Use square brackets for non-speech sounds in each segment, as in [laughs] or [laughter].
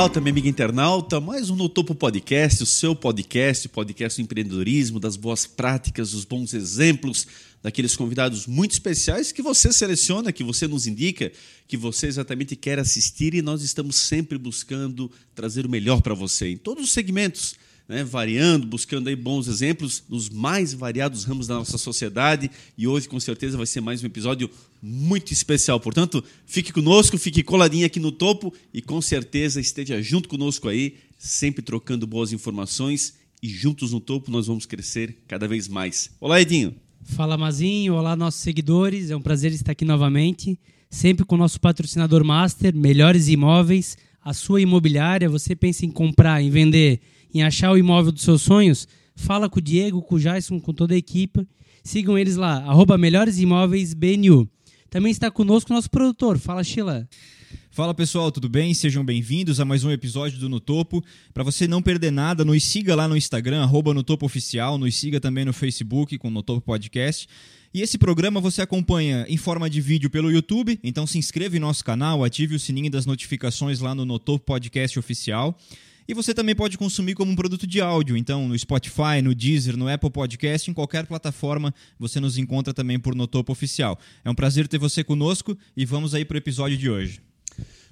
internauta, minha amiga internauta, mais um No Topo Podcast, o seu podcast, o podcast do empreendedorismo, das boas práticas, dos bons exemplos, daqueles convidados muito especiais que você seleciona, que você nos indica, que você exatamente quer assistir e nós estamos sempre buscando trazer o melhor para você em todos os segmentos né, variando, buscando aí bons exemplos nos mais variados ramos da nossa sociedade. E hoje, com certeza, vai ser mais um episódio muito especial. Portanto, fique conosco, fique coladinho aqui no topo e com certeza esteja junto conosco aí, sempre trocando boas informações. E juntos no topo nós vamos crescer cada vez mais. Olá, Edinho. Fala, Mazinho. Olá, nossos seguidores. É um prazer estar aqui novamente. Sempre com o nosso patrocinador master, Melhores Imóveis. A sua imobiliária, você pensa em comprar, em vender em achar o imóvel dos seus sonhos, fala com o Diego, com o Jason, com toda a equipe. Sigam eles lá, arroba. Também está conosco o nosso produtor. Fala, Sheila. Fala pessoal, tudo bem? Sejam bem-vindos a mais um episódio do No Topo. Para você não perder nada, nos siga lá no Instagram, arroba No Topo Oficial, nos siga também no Facebook com No Topo Podcast. E esse programa você acompanha em forma de vídeo pelo YouTube, então se inscreva em nosso canal, ative o sininho das notificações lá no No Topo Podcast Oficial. E você também pode consumir como um produto de áudio. Então, no Spotify, no Deezer, no Apple Podcast, em qualquer plataforma, você nos encontra também por Notopo Oficial. É um prazer ter você conosco e vamos aí para o episódio de hoje.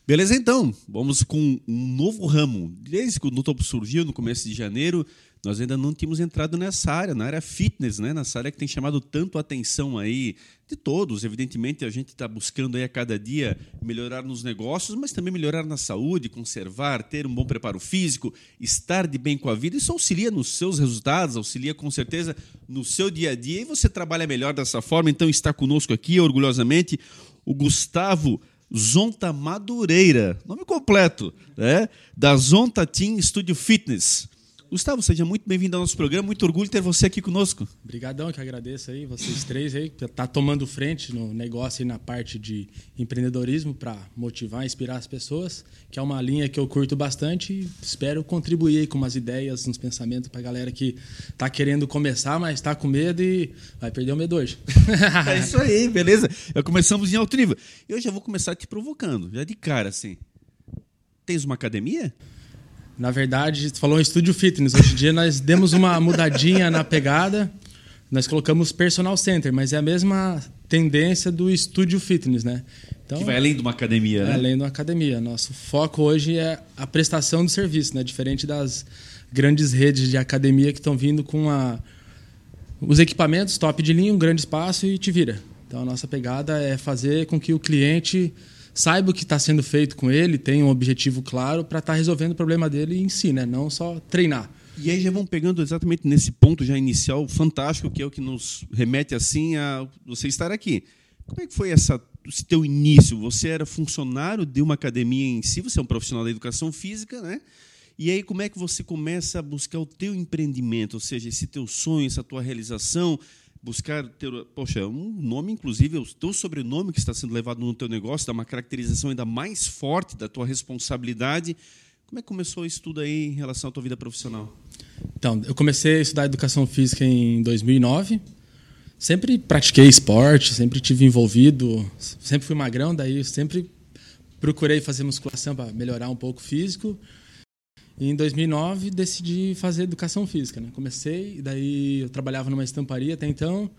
Beleza, então. Vamos com um novo ramo. Desde que o Notopo surgiu no começo de janeiro, nós ainda não tínhamos entrado nessa área, na área fitness, né? nessa área que tem chamado tanto atenção aí de todos. Evidentemente, a gente está buscando aí a cada dia melhorar nos negócios, mas também melhorar na saúde, conservar, ter um bom preparo físico, estar de bem com a vida. Isso auxilia nos seus resultados, auxilia com certeza no seu dia a dia e você trabalha melhor dessa forma. Então, está conosco aqui, orgulhosamente, o Gustavo Zonta Madureira, nome completo, né? da Zonta Team Studio Fitness. Gustavo, seja muito bem-vindo ao nosso programa. Muito orgulho ter você aqui conosco. Obrigadão, que agradeço aí, vocês três aí, que tá tomando frente no negócio e na parte de empreendedorismo para motivar, inspirar as pessoas, que é uma linha que eu curto bastante e espero contribuir aí com umas ideias, uns pensamentos para a galera que tá querendo começar, mas está com medo e vai perder o medo hoje. [laughs] é isso aí, beleza? Já começamos em alto nível. Eu já vou começar te provocando, já de cara assim. Tens uma academia? Na verdade, você falou em estúdio fitness. Hoje em dia nós demos uma mudadinha na pegada. Nós colocamos personal center, mas é a mesma tendência do estúdio fitness, né? Então, que vai além de uma academia, né? Além de uma academia. Nosso foco hoje é a prestação do serviço, né? Diferente das grandes redes de academia que estão vindo com a, os equipamentos top de linha, um grande espaço e te vira. Então a nossa pegada é fazer com que o cliente saiba o que está sendo feito com ele, tenha um objetivo claro para estar tá resolvendo o problema dele em si, né? não só treinar. E aí já vão pegando exatamente nesse ponto já inicial fantástico, que é o que nos remete assim a você estar aqui. Como é que foi essa, esse teu início? Você era funcionário de uma academia em si, você é um profissional da educação física, né? E aí como é que você começa a buscar o teu empreendimento, ou seja, esse teu sonho, essa tua realização? Buscar ter, poxa, um nome, inclusive, o teu sobrenome que está sendo levado no teu negócio, dá uma caracterização ainda mais forte da tua responsabilidade. Como é que começou isso tudo aí em relação à tua vida profissional? Então, eu comecei a estudar educação física em 2009. Sempre pratiquei esporte, sempre tive envolvido, sempre fui magrão, daí sempre procurei fazer musculação para melhorar um pouco o físico. E em 2009 decidi fazer educação física. Né? Comecei, daí eu trabalhava numa estamparia até então.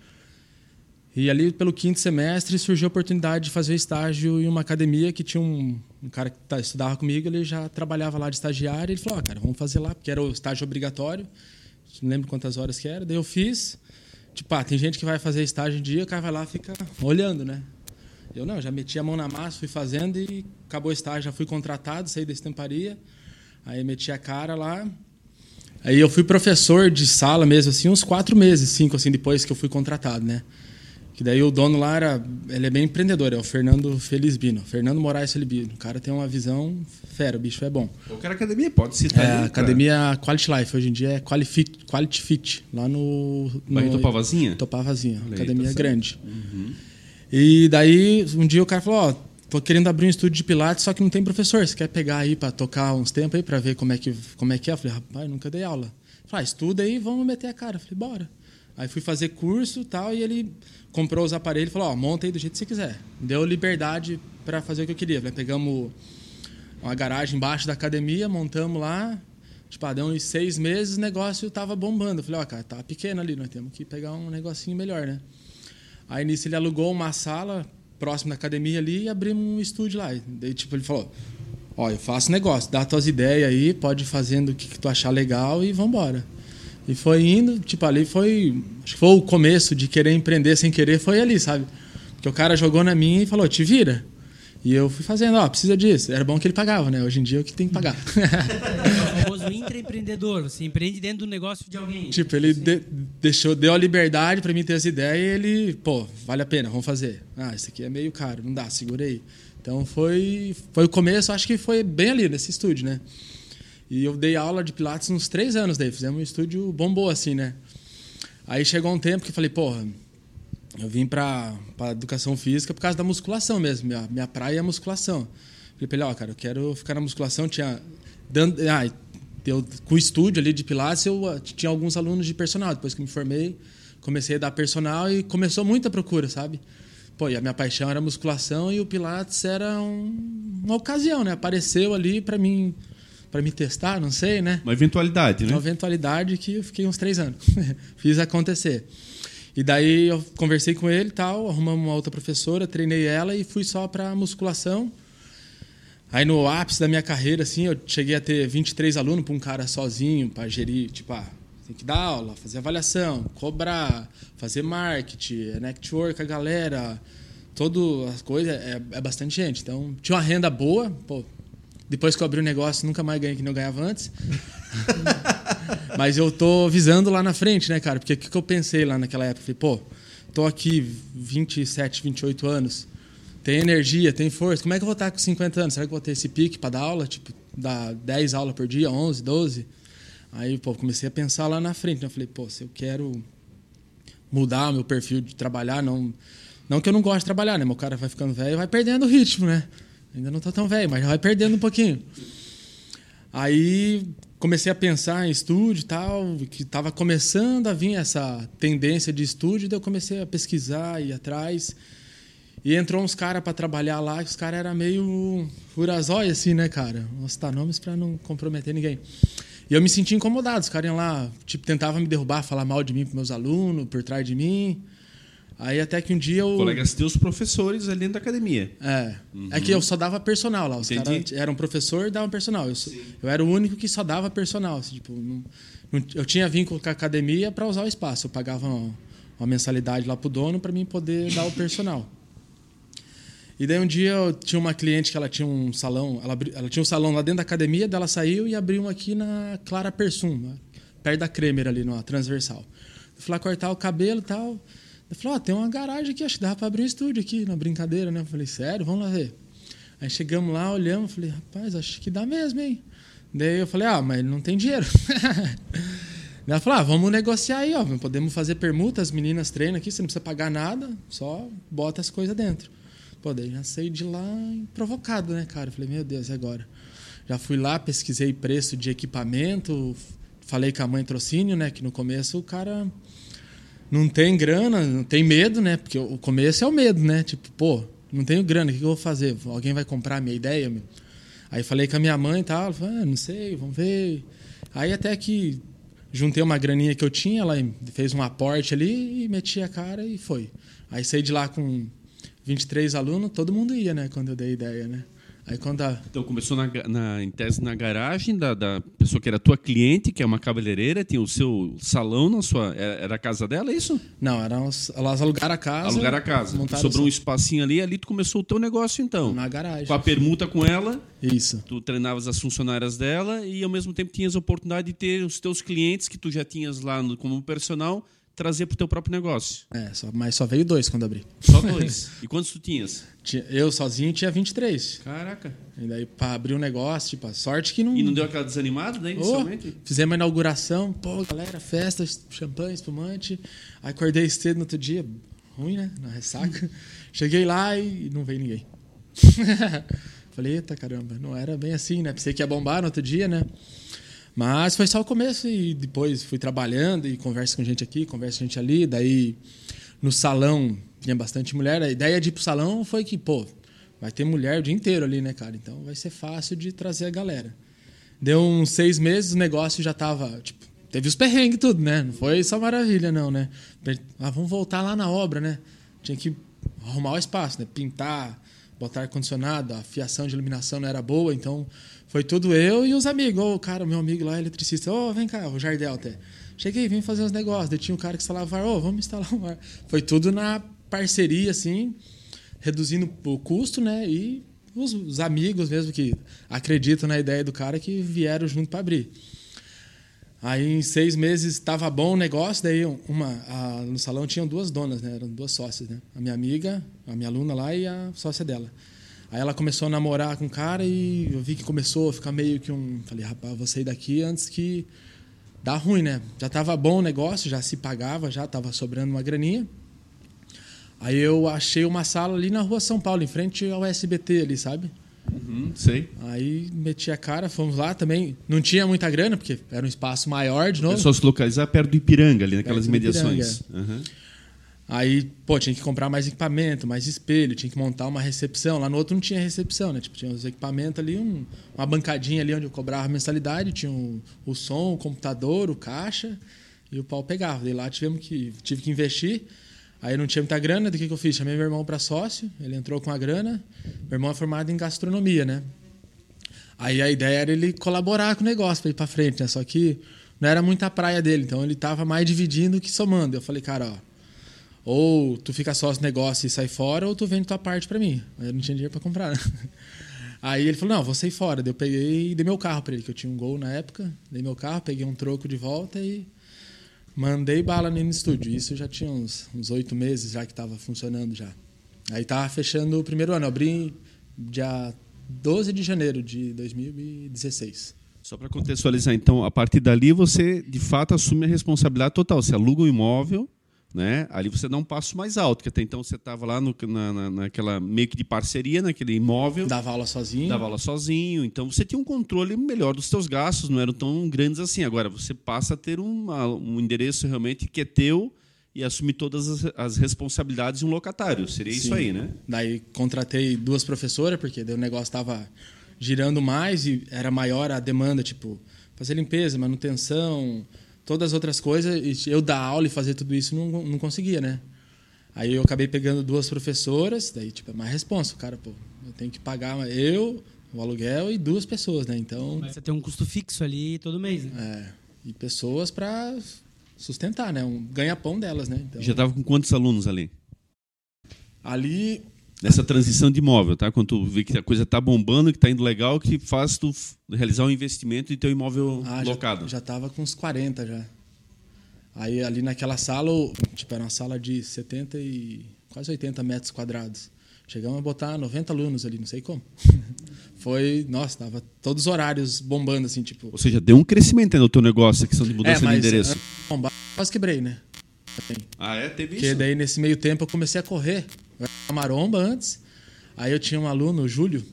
E ali pelo quinto semestre surgiu a oportunidade de fazer estágio em uma academia que tinha um, um cara que tá, estudava comigo, ele já trabalhava lá de estagiário. Ele falou: ah, cara, vamos fazer lá, porque era o estágio obrigatório. Não lembro quantas horas que era. Daí eu fiz. Tipo, ah, tem gente que vai fazer estágio um dia, o cara vai lá e fica olhando, né? Eu não, já meti a mão na massa, fui fazendo e acabou o estágio, já fui contratado, saí da estamparia. Aí meti a cara lá. Aí eu fui professor de sala mesmo, assim, uns quatro meses, cinco, assim, depois que eu fui contratado, né? Que daí o dono lá era, ele é bem empreendedor, é o Fernando Felizbino, Fernando Moraes Felizbino. O cara tem uma visão fera, o bicho é bom. O cara academia pode citar. É, a academia Quality Life, hoje em dia é Quality Fit, Quality Fit lá no... no Topavazinha? Topavazinha, academia tá grande. Uhum. E daí, um dia o cara falou, ó, tô querendo abrir um estúdio de pilates, só que não tem professor. Você quer pegar aí para tocar uns tempos aí para ver como é que como é que é? Eu falei, rapaz, nunca dei aula. Falei, ah, estuda aí, vamos meter a cara. Eu falei, bora. Aí fui fazer curso tal e ele comprou os aparelhos e falou, ó, monta aí do jeito que você quiser. Me deu liberdade para fazer o que eu queria. Falei, pegamos uma garagem embaixo da academia, montamos lá. Tipo, ah, deu uns seis meses, o negócio tava bombando. Eu falei, ó, cara, tá pequeno ali, nós temos que pegar um negocinho melhor, né? Aí nisso ele alugou uma sala próximo da academia ali e abrimos um estúdio lá. Daí, tipo, ele falou, ó, eu faço negócio, dá tuas ideias aí, pode ir fazendo o que, que tu achar legal e vambora. E foi indo, tipo, ali foi. Acho que foi o começo de querer empreender sem querer, foi ali, sabe? Porque o cara jogou na minha e falou, te vira. E eu fui fazendo, ó, precisa disso. Era bom que ele pagava, né? Hoje em dia é o que tem que pagar. É [laughs] o famoso intraempreendedor. Você empreende dentro do negócio de alguém. tipo, ele de- deixou, deu a liberdade pra mim ter as ideias e ele, pô, vale a pena, vamos fazer. Ah, isso aqui é meio caro, não dá, segura aí. Então foi, foi o começo, acho que foi bem ali, nesse estúdio, né? E eu dei aula de Pilates uns três anos daí, fizemos um estúdio bombou assim, né? Aí chegou um tempo que eu falei, porra, eu vim pra, pra educação física por causa da musculação mesmo. Minha, minha praia é a musculação. Falei pra ele, ó, cara, eu quero ficar na musculação. Tinha. Dando, ah, eu, com o estúdio ali de Pilates, eu ah, tinha alguns alunos de personal. Depois que me formei, comecei a dar personal e começou muita procura, sabe? Pô, e a minha paixão era musculação e o Pilates era um- uma ocasião, né? Apareceu ali pra mim, para me testar, não sei, né? Uma eventualidade, né? Uma eventualidade que eu fiquei uns três anos. [laughs] Fiz acontecer. E daí eu conversei com ele tal, arrumamos uma outra professora, treinei ela e fui só para musculação. Aí no ápice da minha carreira, assim, eu cheguei a ter 23 alunos para um cara sozinho, para gerir, tipo, ah, tem que dar aula, fazer avaliação, cobrar, fazer marketing, network a galera, todas as coisas, é, é bastante gente. Então, tinha uma renda boa, pô, depois que eu abri o negócio, nunca mais ganhei que eu ganhava antes. [laughs] Mas eu tô visando lá na frente, né, cara? Porque o que, que eu pensei lá naquela época? Falei, pô, tô aqui 27, 28 anos, tem energia, tem força. Como é que eu vou estar com 50 anos? Será que eu vou ter esse pique para dar aula? Tipo, dar 10 aulas por dia, 11, 12? Aí, pô, comecei a pensar lá na frente, né? Eu falei, pô, se eu quero mudar o meu perfil de trabalhar, não. Não que eu não gosto de trabalhar, né? Meu cara vai ficando velho e vai perdendo o ritmo, né? Ainda não tô tão velho, mas já vai perdendo um pouquinho. Aí comecei a pensar em estúdio e tal, que estava começando a vir essa tendência de estúdio, daí eu comecei a pesquisar, ir atrás. E entrou uns caras para trabalhar lá, que os caras eram meio furazói, assim, né, cara? Vou citar nomes para não comprometer ninguém. E eu me senti incomodado, os caras iam lá, tipo, tentavam me derrubar, falar mal de mim para meus alunos, por trás de mim. Aí até que um dia eu. Colegas teus professores ali dentro da academia. É. É que eu só dava personal lá. Os caras eram professor e davam personal. Eu, só- eu era o único que só dava personal. assim, tipo, não- não- eu tinha vínculo com a academia para usar o espaço. Eu pagava uma, uma mensalidade lá pro dono para mim poder dar o personal. E daí um dia eu tinha uma cliente que ela tinha um salão, ela, ela tinha um salão lá dentro da academia, dela saiu e abriu um aqui na Clara Persum, né? perto da Kremer ali, numa transversal. Eu fui lá cortar o cabelo e tal. Eu falei, ó, tem uma garagem aqui, acho que dá para abrir um estúdio aqui, na brincadeira, né? Eu falei, sério, vamos lá ver. Aí chegamos lá, olhamos, falei, rapaz, acho que dá mesmo, hein? Daí eu falei, ah, mas ele não tem dinheiro. [laughs] Ela falou, ah, vamos negociar aí, ó. Podemos fazer permuta, as meninas treinam aqui, você não precisa pagar nada, só bota as coisas dentro. Pô, daí já saí de lá provocado, né, cara? Eu falei, meu Deus, e agora? Já fui lá, pesquisei preço de equipamento, falei com a mãe trocínio, né? Que no começo o cara não tem grana, não tem medo, né? Porque o começo é o medo, né? Tipo, pô, não tenho grana, o que eu vou fazer? Alguém vai comprar a minha ideia? Meu? Aí falei com a minha mãe e tal, ela falou, ah, não sei, vamos ver. Aí até que juntei uma graninha que eu tinha, ela fez um aporte ali e meti a cara e foi. Aí saí de lá com 23 alunos, todo mundo ia, né? Quando eu dei ideia, né? Aí quando a, Então começou na, na- em tese na garagem da, da pessoa que era tua cliente, que é uma cabeleireira, tinha o seu salão na sua. Era, era a casa dela, é isso? Não, eram os, elas alugaram a casa. Alugar a casa. Sobrou um espacinho ali, ali tu começou o teu negócio então. na garagem. Com a permuta com ela, Isso. tu treinavas as funcionárias dela e ao mesmo tempo tinhas a oportunidade de ter os teus clientes que tu já tinhas lá no- como personal, trazer pro teu próprio negócio. É, só, mas só veio dois quando abri. Só [laughs] dois. e quantos tu tinhas? Tinha- Eu sozinho tinha 23. Caraca. E daí, pra abrir um negócio, tipo, a sorte que não. E não deu aquela desanimada Ô, inicialmente? fizemos a inauguração, pô, galera, festa, champanhe, espumante. Aí acordei cedo no outro dia, ruim, né? Na ressaca. [laughs] Cheguei lá e não veio ninguém. [laughs] Falei, eita caramba, não era bem assim, né? Pensei que ia bombar no outro dia, né? Mas foi só o começo e depois fui trabalhando e converso com gente aqui, converso com gente ali. Daí no salão tinha bastante mulher. A ideia de ir pro salão foi que, pô, vai ter mulher o dia inteiro ali, né, cara? Então vai ser fácil de trazer a galera. Deu uns seis meses, o negócio já tava, tipo, teve os perrengues tudo, né? Não foi só maravilha, não, né? Ah, vamos voltar lá na obra, né? Tinha que arrumar o espaço, né? Pintar, botar ar-condicionado, a fiação de iluminação não era boa, então foi tudo eu e os amigos. Ô, oh, cara, meu amigo lá, eletricista, oh, vem cá, o Jardel até. Cheguei, vem fazer uns negócios. Daí tinha um cara que instalava ar, ô, oh, vamos instalar um ar. Foi tudo na parceria, assim, reduzindo o custo, né? E os, os amigos mesmo que acreditam na ideia do cara que vieram junto para abrir. Aí em seis meses estava bom o negócio, daí uma a, no salão tinham duas donas, né? Eram duas sócias, né? A minha amiga, a minha aluna lá e a sócia dela. Aí ela começou a namorar com o cara e eu vi que começou a ficar meio que um, falei, rapaz, vou sair daqui antes que dá ruim, né? Já estava bom o negócio, já se pagava, já estava sobrando uma graninha. Aí eu achei uma sala ali na rua São Paulo, em frente ao SBT ali, sabe? Uhum, sei. Aí meti a cara, fomos lá também. Não tinha muita grana, porque era um espaço maior de novo. Começou a se localizar perto do Ipiranga, ali naquelas perto mediações. Ipiranga, é. uhum. Aí, pô, tinha que comprar mais equipamento, mais espelho, tinha que montar uma recepção. Lá no outro não tinha recepção, né? Tipo, tinha os equipamentos ali, um, uma bancadinha ali onde eu cobrava mensalidade, tinha um, o som, o computador, o caixa, e o pau pegava. Daí lá tivemos que, tive que investir. Aí não tinha muita grana, do que, que eu fiz? Chamei meu irmão para sócio, ele entrou com a grana. Meu irmão é formado em gastronomia, né? Aí a ideia era ele colaborar com o negócio para ir para frente, né? Só que não era muita praia dele, então ele tava mais dividindo que somando. Eu falei, cara, ó, ou tu fica sócio do negócio e sai fora, ou tu vende tua parte para mim. Eu não tinha dinheiro para comprar. Né? [laughs] Aí ele falou, não, vou sair fora. Daí eu peguei e dei meu carro para ele, que eu tinha um gol na época. Dei meu carro, peguei um troco de volta e Mandei bala no estúdio. Isso já tinha uns oito meses já que estava funcionando já. Aí estava fechando o primeiro ano. Eu abri dia 12 de janeiro de 2016. Só para contextualizar, então, a partir dali você de fato assume a responsabilidade total. Você aluga um imóvel né? Ali você dá um passo mais alto, que até então você estava lá no, na, na, naquela meio que de parceria, naquele imóvel. Dava aula sozinho. Dava aula sozinho. Então você tinha um controle melhor dos seus gastos, não eram tão grandes assim. Agora você passa a ter uma, um endereço realmente que é teu e assumir todas as, as responsabilidades de um locatário. Seria Sim. isso aí, né? Daí contratei duas professoras, porque o negócio estava girando mais e era maior a demanda, tipo, fazer limpeza, manutenção todas as outras coisas, eu dar aula e fazer tudo isso não, não conseguia, né? Aí eu acabei pegando duas professoras, daí tipo, é mais responsa, cara, pô, eu tenho que pagar eu, o aluguel e duas pessoas, né? Então, Mas você tem um custo fixo ali todo mês, né? É, e pessoas para sustentar, né? Um ganha-pão delas, né? Então, Já estava com quantos alunos ali? Ali nessa transição de imóvel, tá? Quando tu vê que a coisa está bombando, que está indo legal, que faz tu realizar um investimento e ter um imóvel ah, locado. Já estava com uns 40 já. Aí ali naquela sala, tipo, era uma sala de 70 e quase 80 metros quadrados. Chegamos a botar 90 alunos ali, não sei como. [laughs] Foi, nossa, tava todos os horários bombando, assim, tipo. Ou seja, deu um crescimento no teu negócio, a questão de mudança é, mas, de endereço. Bombar, quase quebrei, né? Ah, é? Teve Porque isso? Porque daí, nesse meio tempo, eu comecei a correr. Era maromba antes. Aí eu tinha um aluno, o Júlio.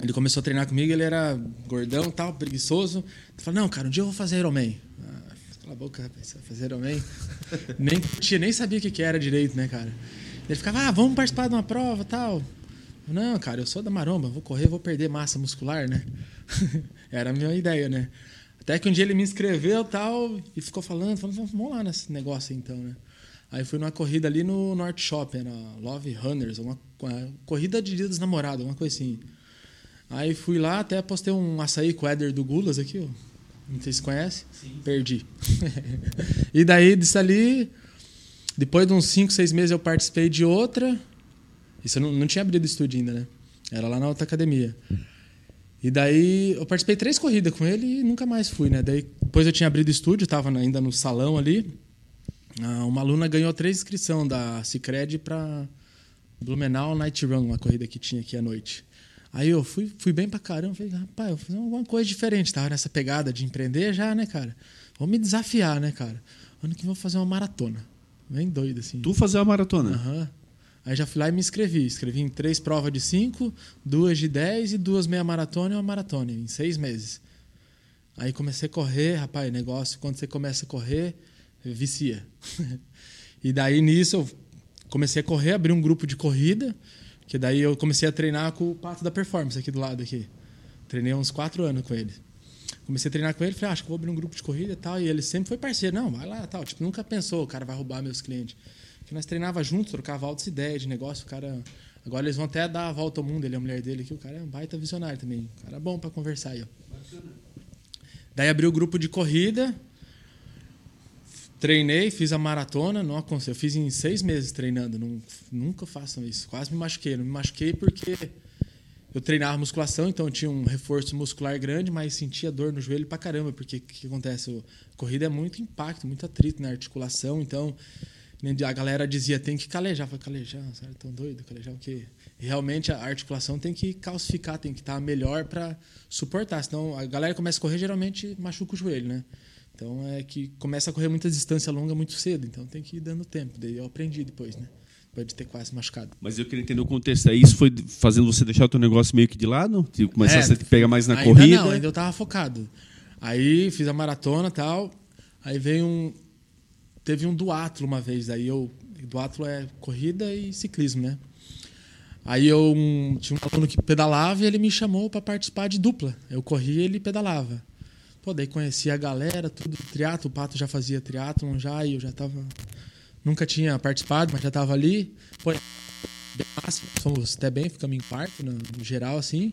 Ele começou a treinar comigo, ele era gordão tal, preguiçoso. Eu falei, não, cara, um dia eu vou fazer Ironman. Ah, cala a boca, rapaz, fazer Ironman. [laughs] nem, tinha, nem sabia o que, que era direito, né, cara? Ele ficava, ah, vamos participar de uma prova tal. Não, cara, eu sou da maromba, vou correr, vou perder massa muscular, né? [laughs] era a minha ideia, né? Até que um dia ele me inscreveu tal, e ficou falando, falando, vamos lá nesse negócio então, né? Aí fui numa corrida ali no North Shop, era Love Runners, uma, corrida de dia dos namorados, uma coisa assim. Aí fui lá, até postei um açaí com o Éder do Gulas aqui, ó. Não sei se conhece. Sim. Perdi. [laughs] e daí, disso ali, depois de uns 5, 6 meses eu participei de outra. Isso eu não, não tinha abrido estúdio ainda, né? Era lá na outra academia. E daí eu participei três corridas com ele e nunca mais fui, né? Daí depois eu tinha abrido estúdio, estava ainda no salão ali. Ah, uma aluna ganhou três inscrições da Cicred para Blumenau Night Run, uma corrida que tinha aqui à noite. Aí eu fui, fui bem pra caramba, falei, rapaz, eu vou fazer alguma coisa diferente. Tava nessa pegada de empreender já, né, cara? Vou me desafiar, né, cara? Ano que vou fazer uma maratona. Bem doido, assim. Tu fazer uma maratona? Aham. Uhum. Aí já fui lá e me inscrevi. Escrevi em três provas de cinco, duas de dez e duas meia maratona e uma maratona, em seis meses. Aí comecei a correr, rapaz, negócio, quando você começa a correr, vicia. [laughs] e daí nisso eu comecei a correr, abri um grupo de corrida. Que daí eu comecei a treinar com o Pato da Performance aqui do lado aqui. Treinei uns quatro anos com ele. Comecei a treinar com ele, falei, ah, acho que vou abrir um grupo de corrida e tal. E ele sempre foi parceiro, não, vai lá tal. Tipo, nunca pensou, o cara vai roubar meus clientes. Porque nós treinava juntos, trocava altas ideias de negócio, o cara. Agora eles vão até dar a volta ao mundo, ele é a mulher dele aqui, o cara é um baita visionário também. O cara é bom para conversar aí, ó. Daí abri o grupo de corrida, treinei, fiz a maratona, não aconselho. Fiz em seis meses treinando, não, nunca façam isso. Quase me machuquei. Não me machuquei porque eu treinava musculação, então tinha um reforço muscular grande, mas sentia dor no joelho pra caramba, porque o que, acontece? Corrida é muito impacto, muito atrito na articulação, então a galera dizia tem que calejar. Eu falei, calejar, sério, tão doido? Calejar o quê? realmente a articulação tem que calcificar, tem que estar melhor para suportar. Senão a galera começa a correr, geralmente machuca o joelho, né? Então é que começa a correr muita distância longa muito cedo, então tem que ir dando tempo. Daí eu aprendi depois, né? Depois de ter quase machucado. Mas eu queria entender o contexto. Aí isso foi fazendo você deixar o teu negócio meio que de lado? Tipo, começar É, a se pegar mais na ainda corrida? Não, ainda eu tava focado. Aí fiz a maratona e tal. Aí veio um. Teve um duatlo uma vez. Aí eu. Duatlo é corrida e ciclismo, né? Aí eu um, tinha um aluno que pedalava e ele me chamou para participar de dupla. Eu corria e ele pedalava. Pô, daí conheci a galera, tudo triatlo, o Pato já fazia triatlon já e eu já tava nunca tinha participado, mas já tava ali. Pô, bem massa, fomos até bem, ficamos em quarto no, no geral assim.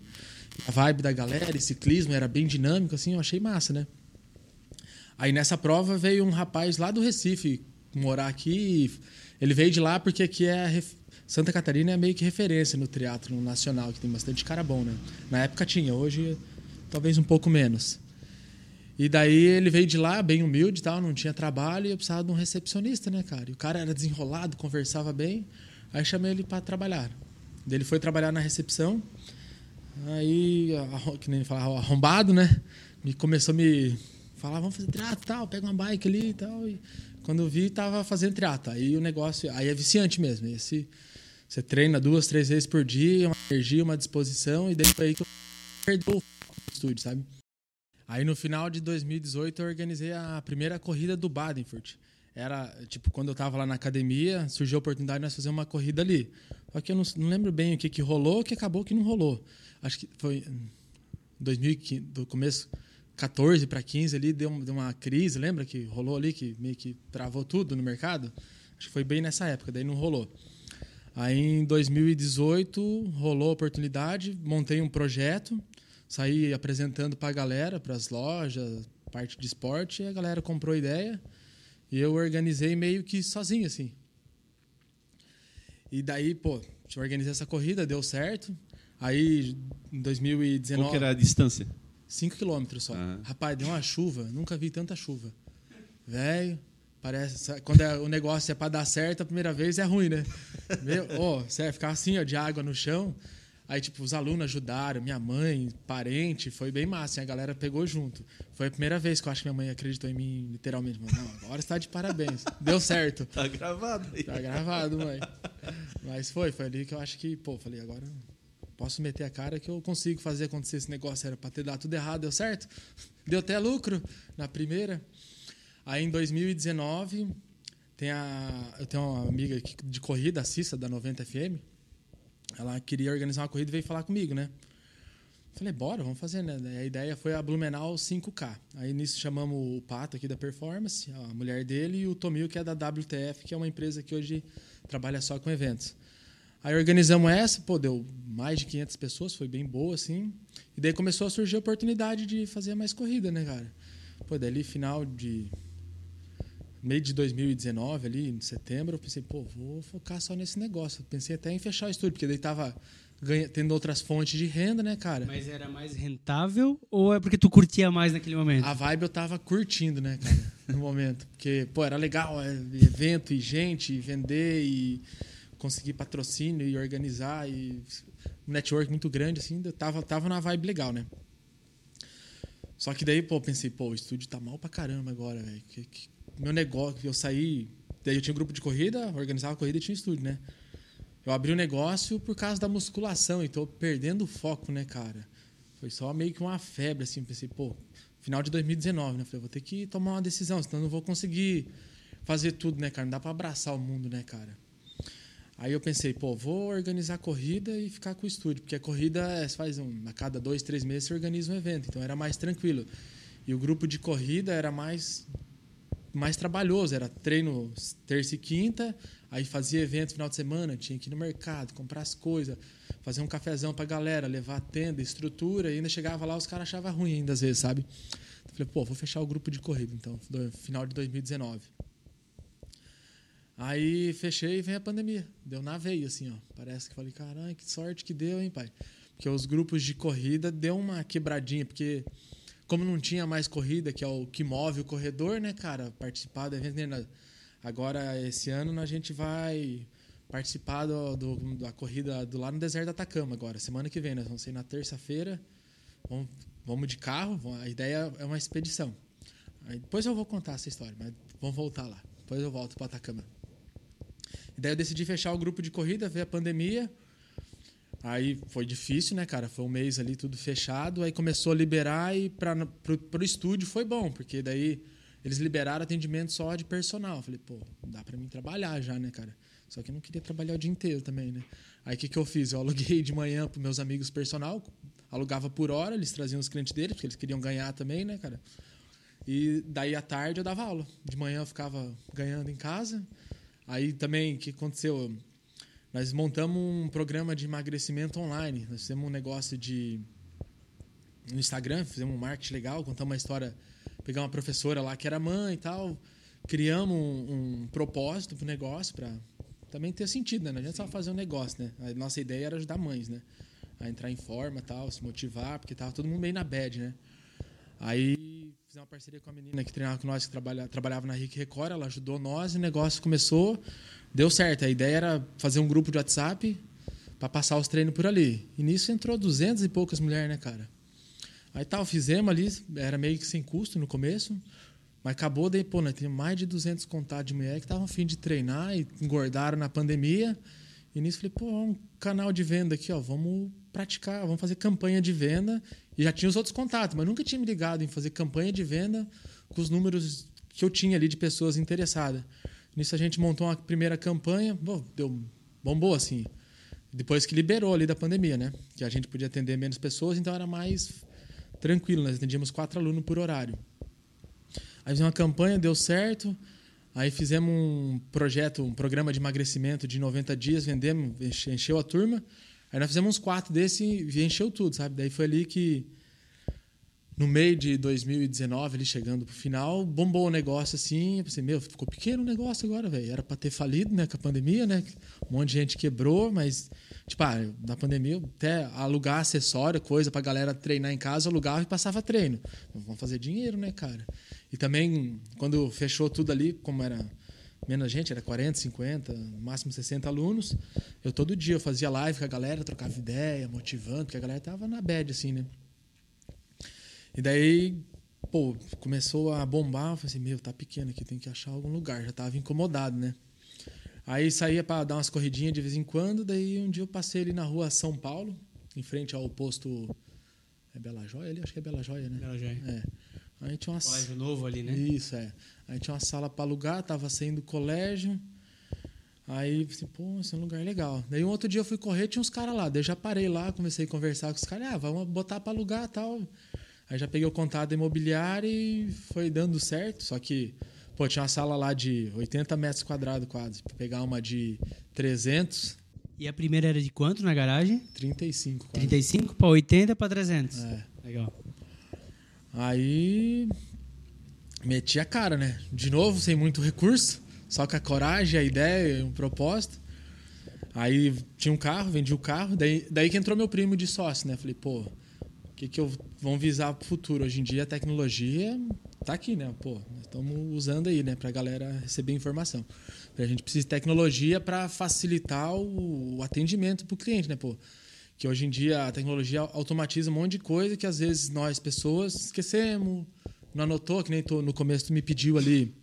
A vibe da galera, ciclismo era bem dinâmico assim, eu achei massa, né? Aí nessa prova veio um rapaz lá do Recife morar aqui. Ele veio de lá porque aqui é Santa Catarina é meio que referência no triatlo nacional, que tem bastante cara bom, né? Na época tinha, hoje talvez um pouco menos. E daí ele veio de lá, bem humilde e tal, não tinha trabalho e eu precisava de um recepcionista, né, cara? E o cara era desenrolado, conversava bem. Aí chamei ele para trabalhar. Daí ele foi trabalhar na recepção. Aí, que nem falava, arrombado, né? Me começou a me falar, vamos fazer triatlo e tal, pega uma bike ali e tal. E quando eu vi, tava fazendo triatlo. Aí o negócio, aí é viciante mesmo. Esse, você treina duas, três vezes por dia, uma energia, uma disposição, e daí foi aí que eu perdi o estúdio, sabe? Aí no final de 2018 eu organizei a primeira corrida do Badenfurt. Era, tipo, quando eu tava lá na academia, surgiu a oportunidade de nós fazer uma corrida ali. Só que eu não, não lembro bem o que, que rolou, o que acabou que não rolou. Acho que foi em 2015, do começo 14 para 15 ali, deu, deu uma crise, lembra que rolou ali, que meio que travou tudo no mercado? Acho que foi bem nessa época, daí não rolou. Aí em 2018 rolou a oportunidade, montei um projeto, saí apresentando para a galera, para as lojas, parte de esporte, e a galera comprou a ideia e eu organizei meio que sozinho assim. E daí, pô, eu organizei essa corrida, deu certo. Aí em 2019 Qual que era a distância? 5 quilômetros só. Aham. Rapaz, deu uma chuva, nunca vi tanta chuva. Velho, parece. Quando é- o negócio é pra dar certo a primeira vez, é ruim, né? Meu, sério, ficar assim, ó, de água no chão. Aí, tipo, os alunos ajudaram, minha mãe, parente, foi bem massa, hein? a galera pegou junto. Foi a primeira vez que eu acho que minha mãe acreditou em mim, literalmente. Mano, não, agora está de parabéns. [laughs] Deu certo. Tá gravado aí. Tá gravado, mãe. Mas foi, foi ali que eu acho que, pô, falei, agora posso meter a cara que eu consigo fazer acontecer esse negócio. Era pra ter dado tudo errado, deu certo. [laughs] Deu até lucro na primeira. Aí em 2019, tem a, eu tenho uma amiga de corrida, a Cissa, da 90 FM. Ela queria organizar uma corrida e veio falar comigo, né? Falei, bora, vamos fazer, né? A ideia foi a Blumenau 5K. Aí nisso chamamos o Pato aqui da Performance, a mulher dele, e o Tomil, que é da WTF, que é uma empresa que hoje trabalha só com eventos. Aí organizamos essa, pô, deu mais de 500 pessoas, foi bem boa, assim. E daí começou a surgir a oportunidade de fazer mais corrida, né, cara? Pô, dali final de meio de 2019 ali, em setembro, eu pensei, pô, vou focar só nesse negócio. Eu pensei até em fechar o estúdio, porque daí tava ganha, tendo outras fontes de renda, né, cara? Mas era mais rentável ou é porque tu curtia mais naquele momento? A vibe eu tava curtindo, né, cara, [laughs] no momento. Porque, pô, era legal, é, evento e gente, e vender e conseguir patrocínio e organizar e um network muito grande, assim, eu tava, tava na vibe legal, né? Só que daí, pô, pensei, pô, o estúdio tá mal pra caramba agora, velho. Que, que- meu negócio, eu saí. Daí eu tinha um grupo de corrida, organizava corrida e tinha estúdio, né? Eu abri o negócio por causa da musculação e tô perdendo o foco, né, cara? Foi só meio que uma febre, assim. Pensei, pô, final de 2019, né? Falei, vou ter que tomar uma decisão, senão não vou conseguir fazer tudo, né, cara? Não dá pra abraçar o mundo, né, cara? Aí eu pensei, pô, vou organizar a corrida e ficar com o estúdio, porque a corrida é, faz um, a cada dois, três meses você organiza um evento, então era mais tranquilo. E o grupo de corrida era mais mais trabalhoso, era treino terça e quinta, aí fazia evento final de semana, tinha que ir no mercado, comprar as coisas, fazer um cafezão pra galera, levar a tenda, estrutura, e ainda chegava lá, os caras achavam ruim ainda às vezes, sabe? Falei, pô, vou fechar o grupo de corrida, então, no final de 2019. Aí fechei e vem a pandemia. Deu na veia, assim, ó. Parece que falei, caralho, que sorte que deu, hein, pai? Porque os grupos de corrida deu uma quebradinha, porque como não tinha mais corrida, que é o que move o corredor, né, cara? Participar do evento. Né? Agora, esse ano, a gente vai participar do, do, da corrida do lá no deserto da Atacama agora. Semana que vem, nós vamos na terça-feira. Vamos, vamos de carro. A ideia é uma expedição. Aí, depois eu vou contar essa história, mas vamos voltar lá. Depois eu volto para Atacama. E daí eu decidi fechar o grupo de corrida, veio a pandemia. Aí foi difícil, né, cara? Foi um mês ali tudo fechado. Aí começou a liberar e para o estúdio foi bom, porque daí eles liberaram atendimento só de personal. Falei, pô, dá para mim trabalhar já, né, cara? Só que eu não queria trabalhar o dia inteiro também, né? Aí o que, que eu fiz? Eu aluguei de manhã para meus amigos personal, alugava por hora, eles traziam os clientes deles, porque eles queriam ganhar também, né, cara? E daí à tarde eu dava aula. De manhã eu ficava ganhando em casa. Aí também, o que aconteceu? Nós montamos um programa de emagrecimento online. Nós fizemos um negócio de. No Instagram, fizemos um marketing legal, contamos uma história. Pegar uma professora lá que era mãe e tal. Criamos um, um propósito para o negócio, para também ter sentido, né? Não adianta só fazer um negócio, né? A nossa ideia era ajudar mães, né? A entrar em forma tal, se motivar, porque tava todo mundo meio na bad, né? Aí fizemos uma parceria com a menina que treinava com nós, que trabalha, trabalhava na RIC Record, ela ajudou nós e o negócio começou, deu certo. A ideia era fazer um grupo de WhatsApp para passar os treinos por ali. E nisso entrou 200 e poucas mulheres, né, cara? Aí tal, fizemos ali, era meio que sem custo no começo, mas acabou daí, pô, nós tínhamos mais de 200 contatos de mulher que estavam fim de treinar e engordaram na pandemia. E nisso falei, pô, um canal de venda aqui, ó, vamos praticar, vamos fazer campanha de venda. E já tinha os outros contatos, mas nunca tinha me ligado em fazer campanha de venda com os números que eu tinha ali de pessoas interessadas. Nisso a gente montou uma primeira campanha, bom, deu bombou assim. Depois que liberou ali da pandemia, né? Que a gente podia atender menos pessoas, então era mais tranquilo, nós atendíamos quatro alunos por horário. Aí fizemos uma campanha, deu certo. Aí fizemos um projeto, um programa de emagrecimento de 90 dias, vendemos, encheu a turma. Aí nós fizemos uns quatro desse e encheu tudo, sabe? Daí foi ali que, no meio de 2019, ali chegando pro final, bombou o negócio assim. Eu pensei, meu, ficou pequeno o negócio agora, velho. Era para ter falido, né, com a pandemia, né? Um monte de gente quebrou, mas, tipo, ah, na pandemia, até alugar acessório, coisa pra galera treinar em casa, alugava e passava treino. Vamos fazer dinheiro, né, cara? E também, quando fechou tudo ali, como era menos gente, era 40, 50, no máximo 60 alunos. Eu todo dia eu fazia live com a galera, trocava ideia, motivando, porque a galera tava na bad, assim, né? E daí, pô, começou a bombar, eu falei assim, meu, tá pequeno aqui, tem que achar algum lugar. Já tava incomodado, né? Aí saía para dar umas corridinhas de vez em quando, daí um dia eu passei ali na rua São Paulo, em frente ao posto. É Bela Joia ali? Acho que é Bela Joia, né? Bela Joia. É. Aí tinha uma colégio novo ali, né? Isso, é. Aí tinha uma sala para alugar, tava saindo do colégio. Aí, assim, pô, esse é um lugar legal. Daí um outro dia eu fui correr, tinha uns caras lá. Daí eu já parei lá, comecei a conversar com os caras. Ah, vamos botar para alugar tal. Aí já peguei o contato imobiliário e foi dando certo. Só que, pô, tinha uma sala lá de 80 metros quadrados quase. Pra pegar uma de 300. E a primeira era de quanto na garagem? 35. Quase. 35 para 80 para 300. É. Legal. Aí meti a cara, né? De novo, sem muito recurso, só com a coragem, a ideia, um propósito. Aí tinha um carro, vendi o carro, daí, daí que entrou meu primo de sócio, né? Falei, pô, o que, que eu vamos visar pro futuro? Hoje em dia a tecnologia tá aqui, né? Pô, estamos usando aí, né, pra galera receber informação. A gente precisa de tecnologia para facilitar o, o atendimento pro cliente, né, pô? Que hoje em dia a tecnologia automatiza um monte de coisa que às vezes nós pessoas esquecemos, não anotou, que nem tô, no começo tu me pediu ali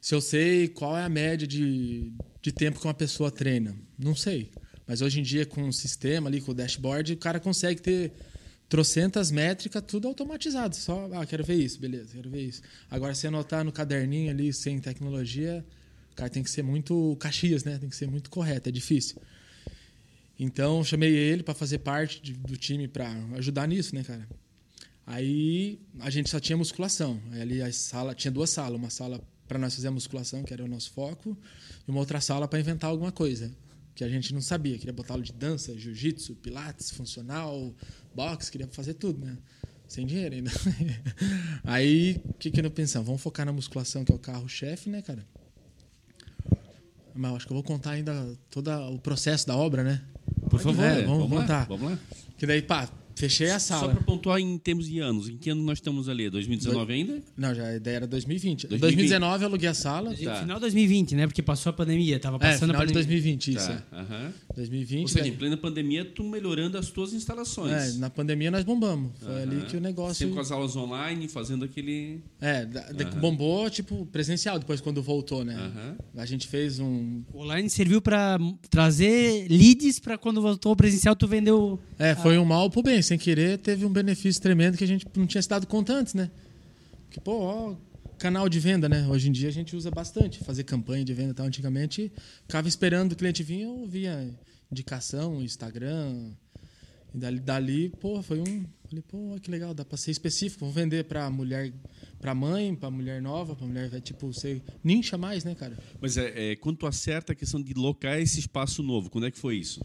se eu sei qual é a média de, de tempo que uma pessoa treina. Não sei. Mas hoje em dia, com o sistema ali, com o dashboard, o cara consegue ter trocentas métricas, tudo automatizado. Só, ah, quero ver isso, beleza, quero ver isso. Agora, se anotar no caderninho ali, sem tecnologia, cara tem que ser muito Caxias, né? Tem que ser muito correto, é difícil. Então, chamei ele para fazer parte de, do time para ajudar nisso, né, cara? Aí a gente só tinha musculação. Aí ali a sala tinha duas salas, uma sala para nós fazer a musculação, que era o nosso foco, e uma outra sala para inventar alguma coisa que a gente não sabia. Queria botar aula de dança, jiu-jitsu, pilates, funcional, boxe, queria fazer tudo, né? Sem dinheiro ainda. [laughs] Aí, o que, que eu pensamos? Vamos focar na musculação, que é o carro-chefe, né, cara? Mas acho que eu vou contar ainda todo o processo da obra, né? Por favor, É, vamos, vamos lá, contar. vamos lá. Que daí, pá, fechei a Só sala. para pontuar em termos de anos, em que ano nós estamos ali? 2019 ainda? Não, já a ideia era 2020. 2020. 2019 eu aluguei a sala. Tá. Final de 2020, né? Porque passou a pandemia, tava É, passando final a de pandemia. 2020, isso. Tá, é. aham. 2020. Ou seja, daí- em plena pandemia, tu melhorando as tuas instalações. é, na pandemia nós bombamos. Foi Aham. ali que o negócio. Sempre com as aulas online, fazendo aquele... É, Aham. bombou, tipo, presencial depois quando voltou, né? Aham. A gente fez um. O online serviu pra trazer leads pra quando voltou presencial tu vendeu. É, foi um mal pro bem. Sem querer, teve um benefício tremendo que a gente não tinha se dado conta antes, né? Porque, pô, ó, canal de venda, né? Hoje em dia a gente usa bastante, fazer campanha de venda tal. Antigamente, ficava esperando o cliente vir, eu via indicação, Instagram. E dali, dali pô, foi um. Falei, pô, que legal, dá pra ser específico. Vou vender pra mulher, pra mãe, pra mulher nova, pra mulher, velha, tipo, ser nincha mais, né, cara? Mas é, é, quando tu acerta a questão de locar esse espaço novo, quando é que foi isso?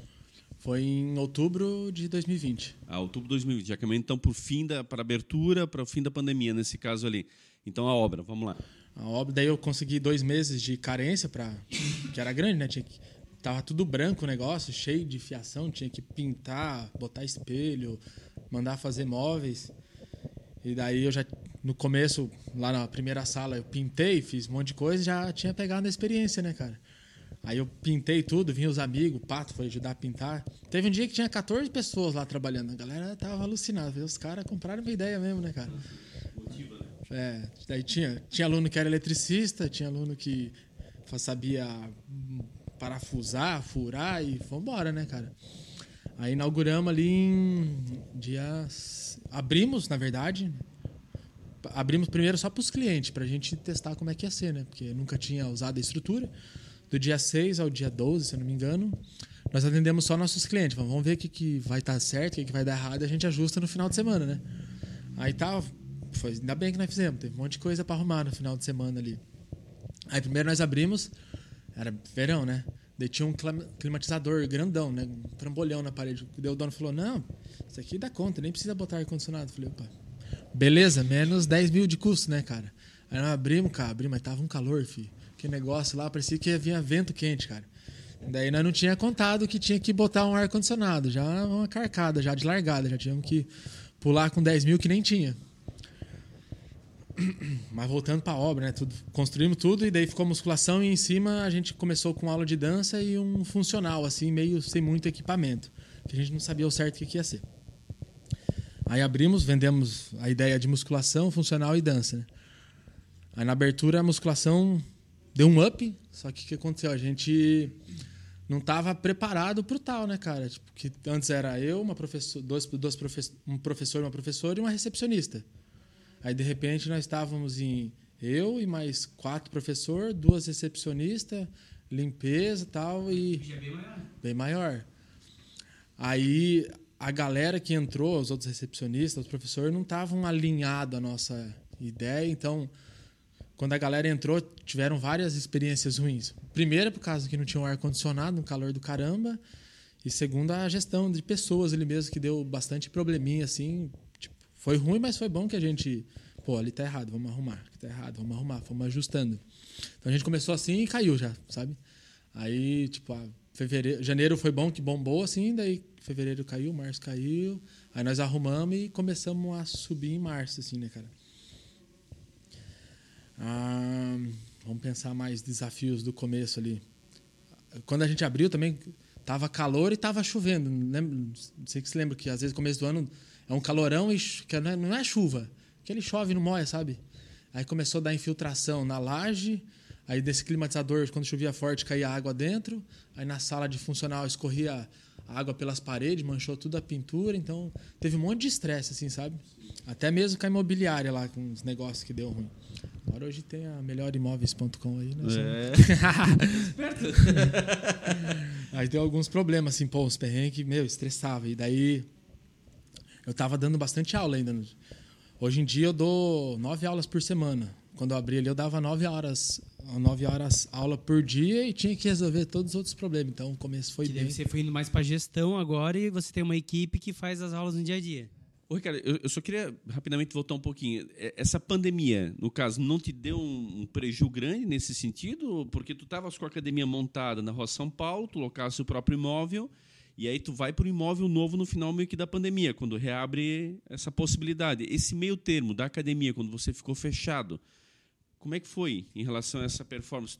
Foi em outubro de 2020. Ah, outubro de 2020, já caminhando então para fim da para abertura, para o fim da pandemia nesse caso ali. Então a obra, vamos lá. A obra, daí eu consegui dois meses de carência para que era grande, né? Tinha que, tava tudo branco o negócio, cheio de fiação, tinha que pintar, botar espelho, mandar fazer móveis. E daí eu já no começo, lá na primeira sala, eu pintei, fiz um monte de coisa, e já tinha pegado a experiência, né, cara? Aí eu pintei tudo, vinha os amigos, o Pato foi ajudar a pintar. Teve um dia que tinha 14 pessoas lá trabalhando. A galera tava alucinada. Os caras compraram uma ideia mesmo, né, cara? É, daí tinha, tinha aluno que era eletricista, tinha aluno que sabia parafusar, furar e vambora, né, cara? Aí inauguramos ali em dias. Abrimos, na verdade. Abrimos primeiro só para os clientes, para a gente testar como é que ia ser, né? Porque nunca tinha usado a estrutura. Do dia 6 ao dia 12, se eu não me engano, nós atendemos só nossos clientes. Vamos ver o que, que vai estar certo, o que, que vai dar errado e a gente ajusta no final de semana, né? Aí tá, foi, ainda bem que nós fizemos, teve um monte de coisa para arrumar no final de semana ali. Aí primeiro nós abrimos, era verão, né? Daí tinha um clima- climatizador grandão, né? Um trambolhão na parede. Daí o dono falou: Não, isso aqui dá conta, nem precisa botar ar-condicionado. Falei: Opa, beleza, menos 10 mil de custo, né, cara? Aí nós abrimos, cara, abrimos, mas tava um calor, filho. Negócio lá, parecia que vinha vento quente, cara. Daí nós não tinha contado que tinha que botar um ar-condicionado, já uma carcada, já de largada, já tínhamos que pular com 10 mil que nem tinha. [clears throat] Mas voltando para a obra, né? Tudo, construímos tudo e daí ficou musculação e em cima a gente começou com aula de dança e um funcional, assim, meio sem muito equipamento. Que a gente não sabia o certo o que que ia ser. Aí abrimos, vendemos a ideia de musculação, funcional e dança. Né? Aí na abertura a musculação deu um up, só que o que aconteceu? A gente não estava preparado para o tal, né, cara? Tipo, que antes era eu, uma professor, dois, dois profe um professor, uma professora e uma recepcionista. Aí de repente nós estávamos em eu e mais quatro professor, duas recepcionistas, limpeza e tal e bem maior. Aí a galera que entrou, os outros recepcionistas, os professores não estavam alinhados à nossa ideia, então quando a galera entrou, tiveram várias experiências ruins. Primeiro, por causa que não tinha um ar-condicionado, um calor do caramba. E segundo, a gestão de pessoas ali mesmo, que deu bastante probleminha, assim. Tipo, foi ruim, mas foi bom que a gente... Pô, ali tá errado, vamos arrumar. Aqui tá errado, vamos arrumar. Fomos ajustando. Então a gente começou assim e caiu já, sabe? Aí, tipo, a fevereiro, janeiro foi bom, que bombou, assim. Daí fevereiro caiu, março caiu. Aí nós arrumamos e começamos a subir em março, assim, né, cara? Ah, vamos pensar mais desafios do começo ali. Quando a gente abriu também tava calor e tava chovendo. Não, sei que se lembra que às vezes no começo do ano é um calorão e que não é, não é chuva, que ele chove não molha, sabe? Aí começou a dar infiltração na laje, aí desse climatizador, quando chovia forte, caía água dentro, aí na sala de funcional escorria água pelas paredes, manchou tudo a pintura, então teve um monte de estresse, assim, sabe? Até mesmo com a imobiliária lá, com os negócios que deu ruim. Agora hoje tem a melhorimóveis.com aí, né? É. [laughs] Aí deu alguns problemas, assim, pô, os perrengues, meu, estressava. E daí eu tava dando bastante aula ainda. Hoje em dia eu dou nove aulas por semana. Quando eu abri ali, eu dava nove horas, nove horas aula por dia e tinha que resolver todos os outros problemas. Então o começo foi Que bem. você foi indo mais pra gestão agora e você tem uma equipe que faz as aulas no dia a dia. Ô, Ricardo, eu, eu só queria rapidamente voltar um pouquinho. É, Essa pandemia, no caso, não te deu um, um prejuízo grande nesse sentido? Porque tu estavas com a academia montada na Rua São Paulo, tu locasse o próprio imóvel, e aí tu vai para o imóvel novo no final meio que da pandemia, quando reabre essa possibilidade. Esse meio termo da academia, quando você ficou fechado, como é que foi em relação a essa performance?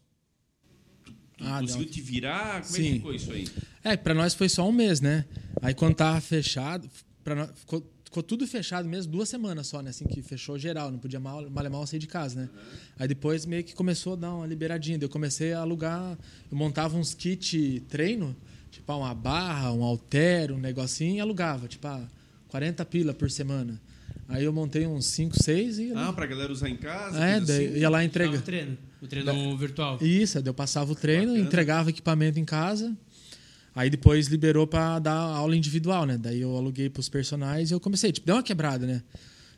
Ah, conseguiu não. te virar? Como é Sim. que ficou isso aí? É, pra nós foi só um mês, né? Aí quando tava fechado, pra nós, ficou, ficou tudo fechado mesmo, duas semanas só, né? Assim que fechou geral, não podia mal, mal, mal sair de casa, né? Aí depois meio que começou a dar uma liberadinha. daí Eu comecei a alugar, eu montava uns kit treino, tipo ah, uma barra, um halter, um negocinho e alugava, tipo ah, 40 pila por semana. Aí eu montei uns 5, 6 e. Ah, pra galera usar em casa? é, daí assim? ia lá Tava entrega. O treino. O treino virtual. Isso, daí eu passava o treino, Bacana. entregava equipamento em casa. Aí depois liberou pra dar aula individual, né? Daí eu aluguei pros personagens e eu comecei. Tipo, deu uma quebrada, né?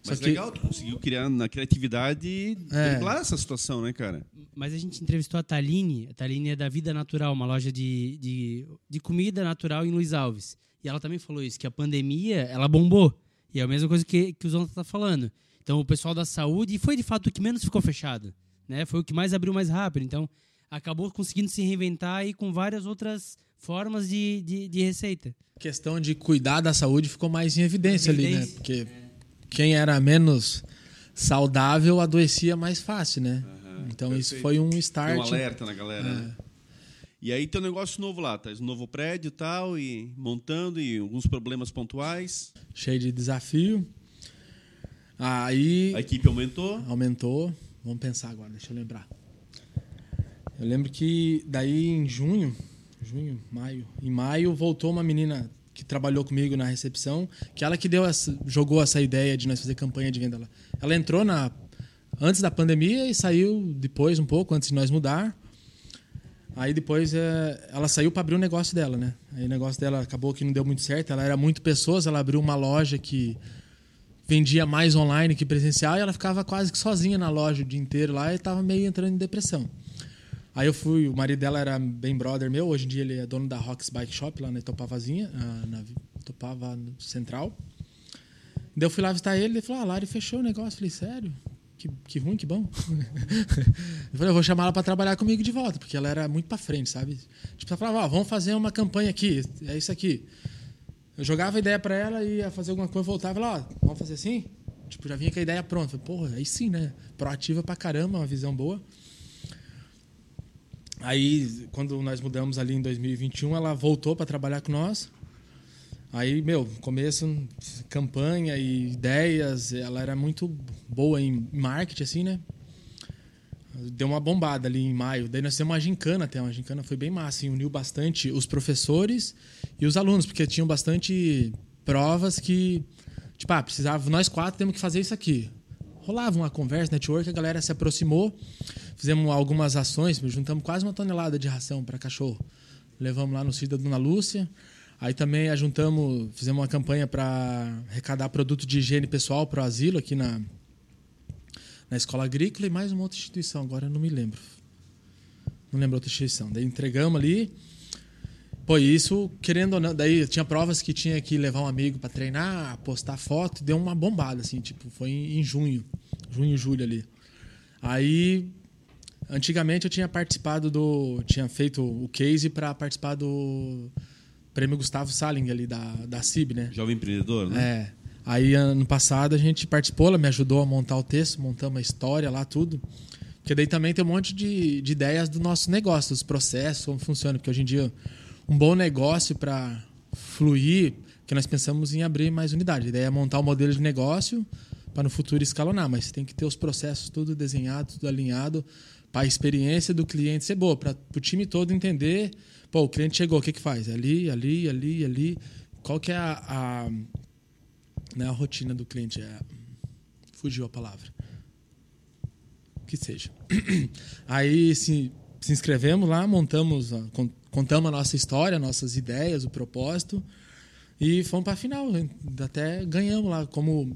Só Mas que legal, tu conseguiu criar na criatividade É. driblar essa situação, né, cara? Mas a gente entrevistou a Taline. A Taline é da Vida Natural, uma loja de, de, de comida natural em Luiz Alves. E ela também falou isso, que a pandemia, ela bombou. E é a mesma coisa que, que o Zonta tá falando. Então, o pessoal da saúde foi, de fato, o que menos ficou fechado. Né? Foi o que mais abriu mais rápido. Então, acabou conseguindo se reinventar aí com várias outras formas de, de, de receita. a questão de cuidar da saúde ficou mais em evidência em ali, né? evidência. Porque quem era menos saudável adoecia mais fácil, né? então isso perfeito. foi um Deu start. um alerta na galera, né? E aí tem um negócio novo lá, tá? Um novo prédio e tal, e montando, e alguns problemas pontuais. Cheio de desafio. Aí A equipe aumentou. aumentou. Vamos pensar agora, deixa eu lembrar. Eu lembro que daí em junho, junho, maio, em maio voltou uma menina que trabalhou comigo na recepção, que ela que deu essa, jogou essa ideia de nós fazer campanha de venda lá. Ela entrou na antes da pandemia e saiu depois um pouco antes de nós mudar. Aí depois é, ela saiu para abrir o negócio dela, né? Aí o negócio dela acabou que não deu muito certo. Ela era muito pessoas, ela abriu uma loja que vendia mais online que presencial e ela ficava quase que sozinha na loja o dia inteiro lá e estava meio entrando em depressão. Aí eu fui, o marido dela era bem brother meu, hoje em dia ele é dono da Rocks Bike Shop lá na Itopavazinha, ah, na Itopava no Central. Daí eu fui lá visitar ele, ele falou: "Ah, Lari fechou o negócio". Eu falei: "Sério? Que, que ruim, que bom". [laughs] eu falei: "Eu vou chamar ela para trabalhar comigo de volta", porque ela era muito para frente, sabe? Tipo, ela falava: "Ó, vamos fazer uma campanha aqui, é isso aqui". Eu jogava a ideia pra ela, ia fazer alguma coisa, voltava e falava, ó, vamos fazer assim? Tipo, já vinha com a ideia pronta. Falei, Porra, aí sim, né? Proativa pra caramba, uma visão boa. Aí, quando nós mudamos ali em 2021, ela voltou pra trabalhar com nós. Aí, meu, começo, campanha e ideias, ela era muito boa em marketing, assim, né? Deu uma bombada ali em maio. Daí nós temos uma gincana até. Uma gincana foi bem massa. E uniu bastante os professores e os alunos, porque tinham bastante provas que, tipo, ah, precisava, nós quatro temos que fazer isso aqui. Rolava uma conversa, network, a galera se aproximou. Fizemos algumas ações, juntamos quase uma tonelada de ração para cachorro. Levamos lá no sítio da Dona Lúcia. Aí também ajuntamos, fizemos uma campanha para arrecadar produto de higiene pessoal para o asilo aqui na, na escola agrícola e mais uma outra instituição, agora eu não me lembro. Não lembro outra instituição. Daí entregamos ali. Pô, isso, querendo ou não, daí tinha provas que tinha que levar um amigo para treinar, postar foto, deu uma bombada, assim, tipo, foi em, em junho, junho, julho ali. Aí, antigamente eu tinha participado do, tinha feito o case para participar do prêmio Gustavo Saling ali da, da CIB, né? Jovem empreendedor, né? É. Aí ano passado a gente participou, ela me ajudou a montar o texto, montamos a história lá, tudo. Porque daí também tem um monte de, de ideias do nosso negócio, dos processos, como funciona. Porque hoje em dia, um bom negócio para fluir, que nós pensamos em abrir mais unidade. A ideia é montar o um modelo de negócio para no futuro escalonar, mas tem que ter os processos tudo desenhado, tudo alinhado, para a experiência do cliente ser boa, para o time todo entender, pô, o cliente chegou, o que que faz? Ali, ali, ali, ali. Qual que é a, a não é a rotina do cliente, é fugiu a palavra. que seja. [clears throat] Aí se, se inscrevemos lá, montamos, contamos a nossa história, nossas ideias, o propósito e fomos para a final. Até ganhamos lá como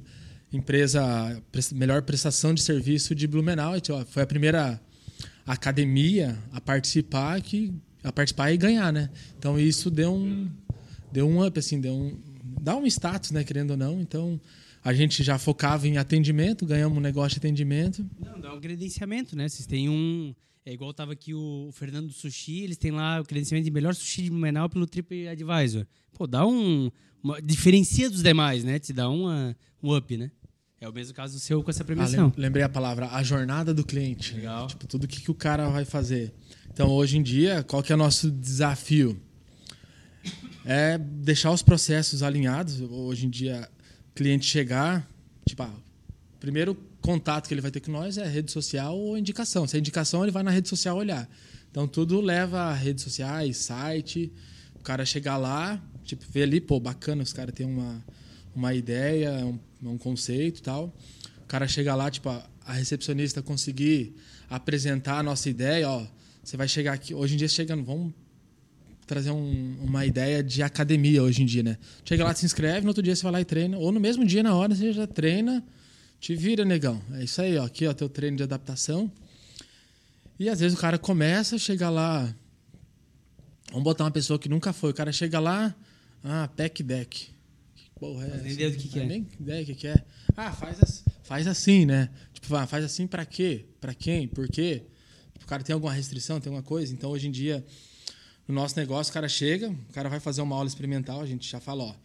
empresa pres- melhor prestação de serviço de Blumenau. Foi a primeira academia a participar que a participar e ganhar, né? Então isso deu um deu um up assim, deu um dá um status, né, querendo ou não. Então a gente já focava em atendimento, ganhamos um negócio de atendimento. Não, dá um credenciamento, né? Vocês têm um. É igual tava aqui o Fernando do Sushi, eles têm lá o credenciamento de melhor sushi de Blumenau pelo TripAdvisor. Pô, dá um. uma- diferencia dos demais, né? Te dá uma, um up, né? É o mesmo caso do seu com essa Ah, premiação. lem- lembrei a palavra, a jornada do cliente. Legal. Tipo, tudo que, que o cara vai fazer. Então, hoje em dia, qual que é o nosso desafio? É deixar os processos alinhados. Hoje em dia, cliente chegar, tipo, ah, primeiro contato que ele vai ter com nós é rede social ou indicação. Se é indicação, ele vai na rede social olhar. Então, tudo leva a redes sociais, site. O cara chegar lá, tipo, ver ali, pô, bacana, os caras têm uma, uma ideia, um, um conceito e tal. O cara chega lá, tipo, a, a recepcionista conseguir apresentar a nossa ideia, ó. Você vai chegar aqui. Hoje em dia, chegando, vamos trazer um- uma ideia de academia hoje em dia, né? Chega lá, se inscreve, no outro dia você vai lá e treina. Ou no mesmo dia, na hora, você já treina, te vira, negão. É isso aí, ó. Aqui, ó, teu treino de adaptação. E às vezes o cara começa, chega lá. Vamos botar uma pessoa que nunca foi. O cara chega lá, ah, pack deck. Que porra é Faz nem essa? ideia do que que é. Nem ideia do que, que é. Ah, faz, as- faz assim, né? Tipo, ah, faz assim pra quê? Pra quem? Por quê? O cara tem alguma restrição, tem alguma coisa? Então, hoje em dia, no nosso negócio, o cara chega, o cara vai fazer uma aula experimental, a gente já fala, ó,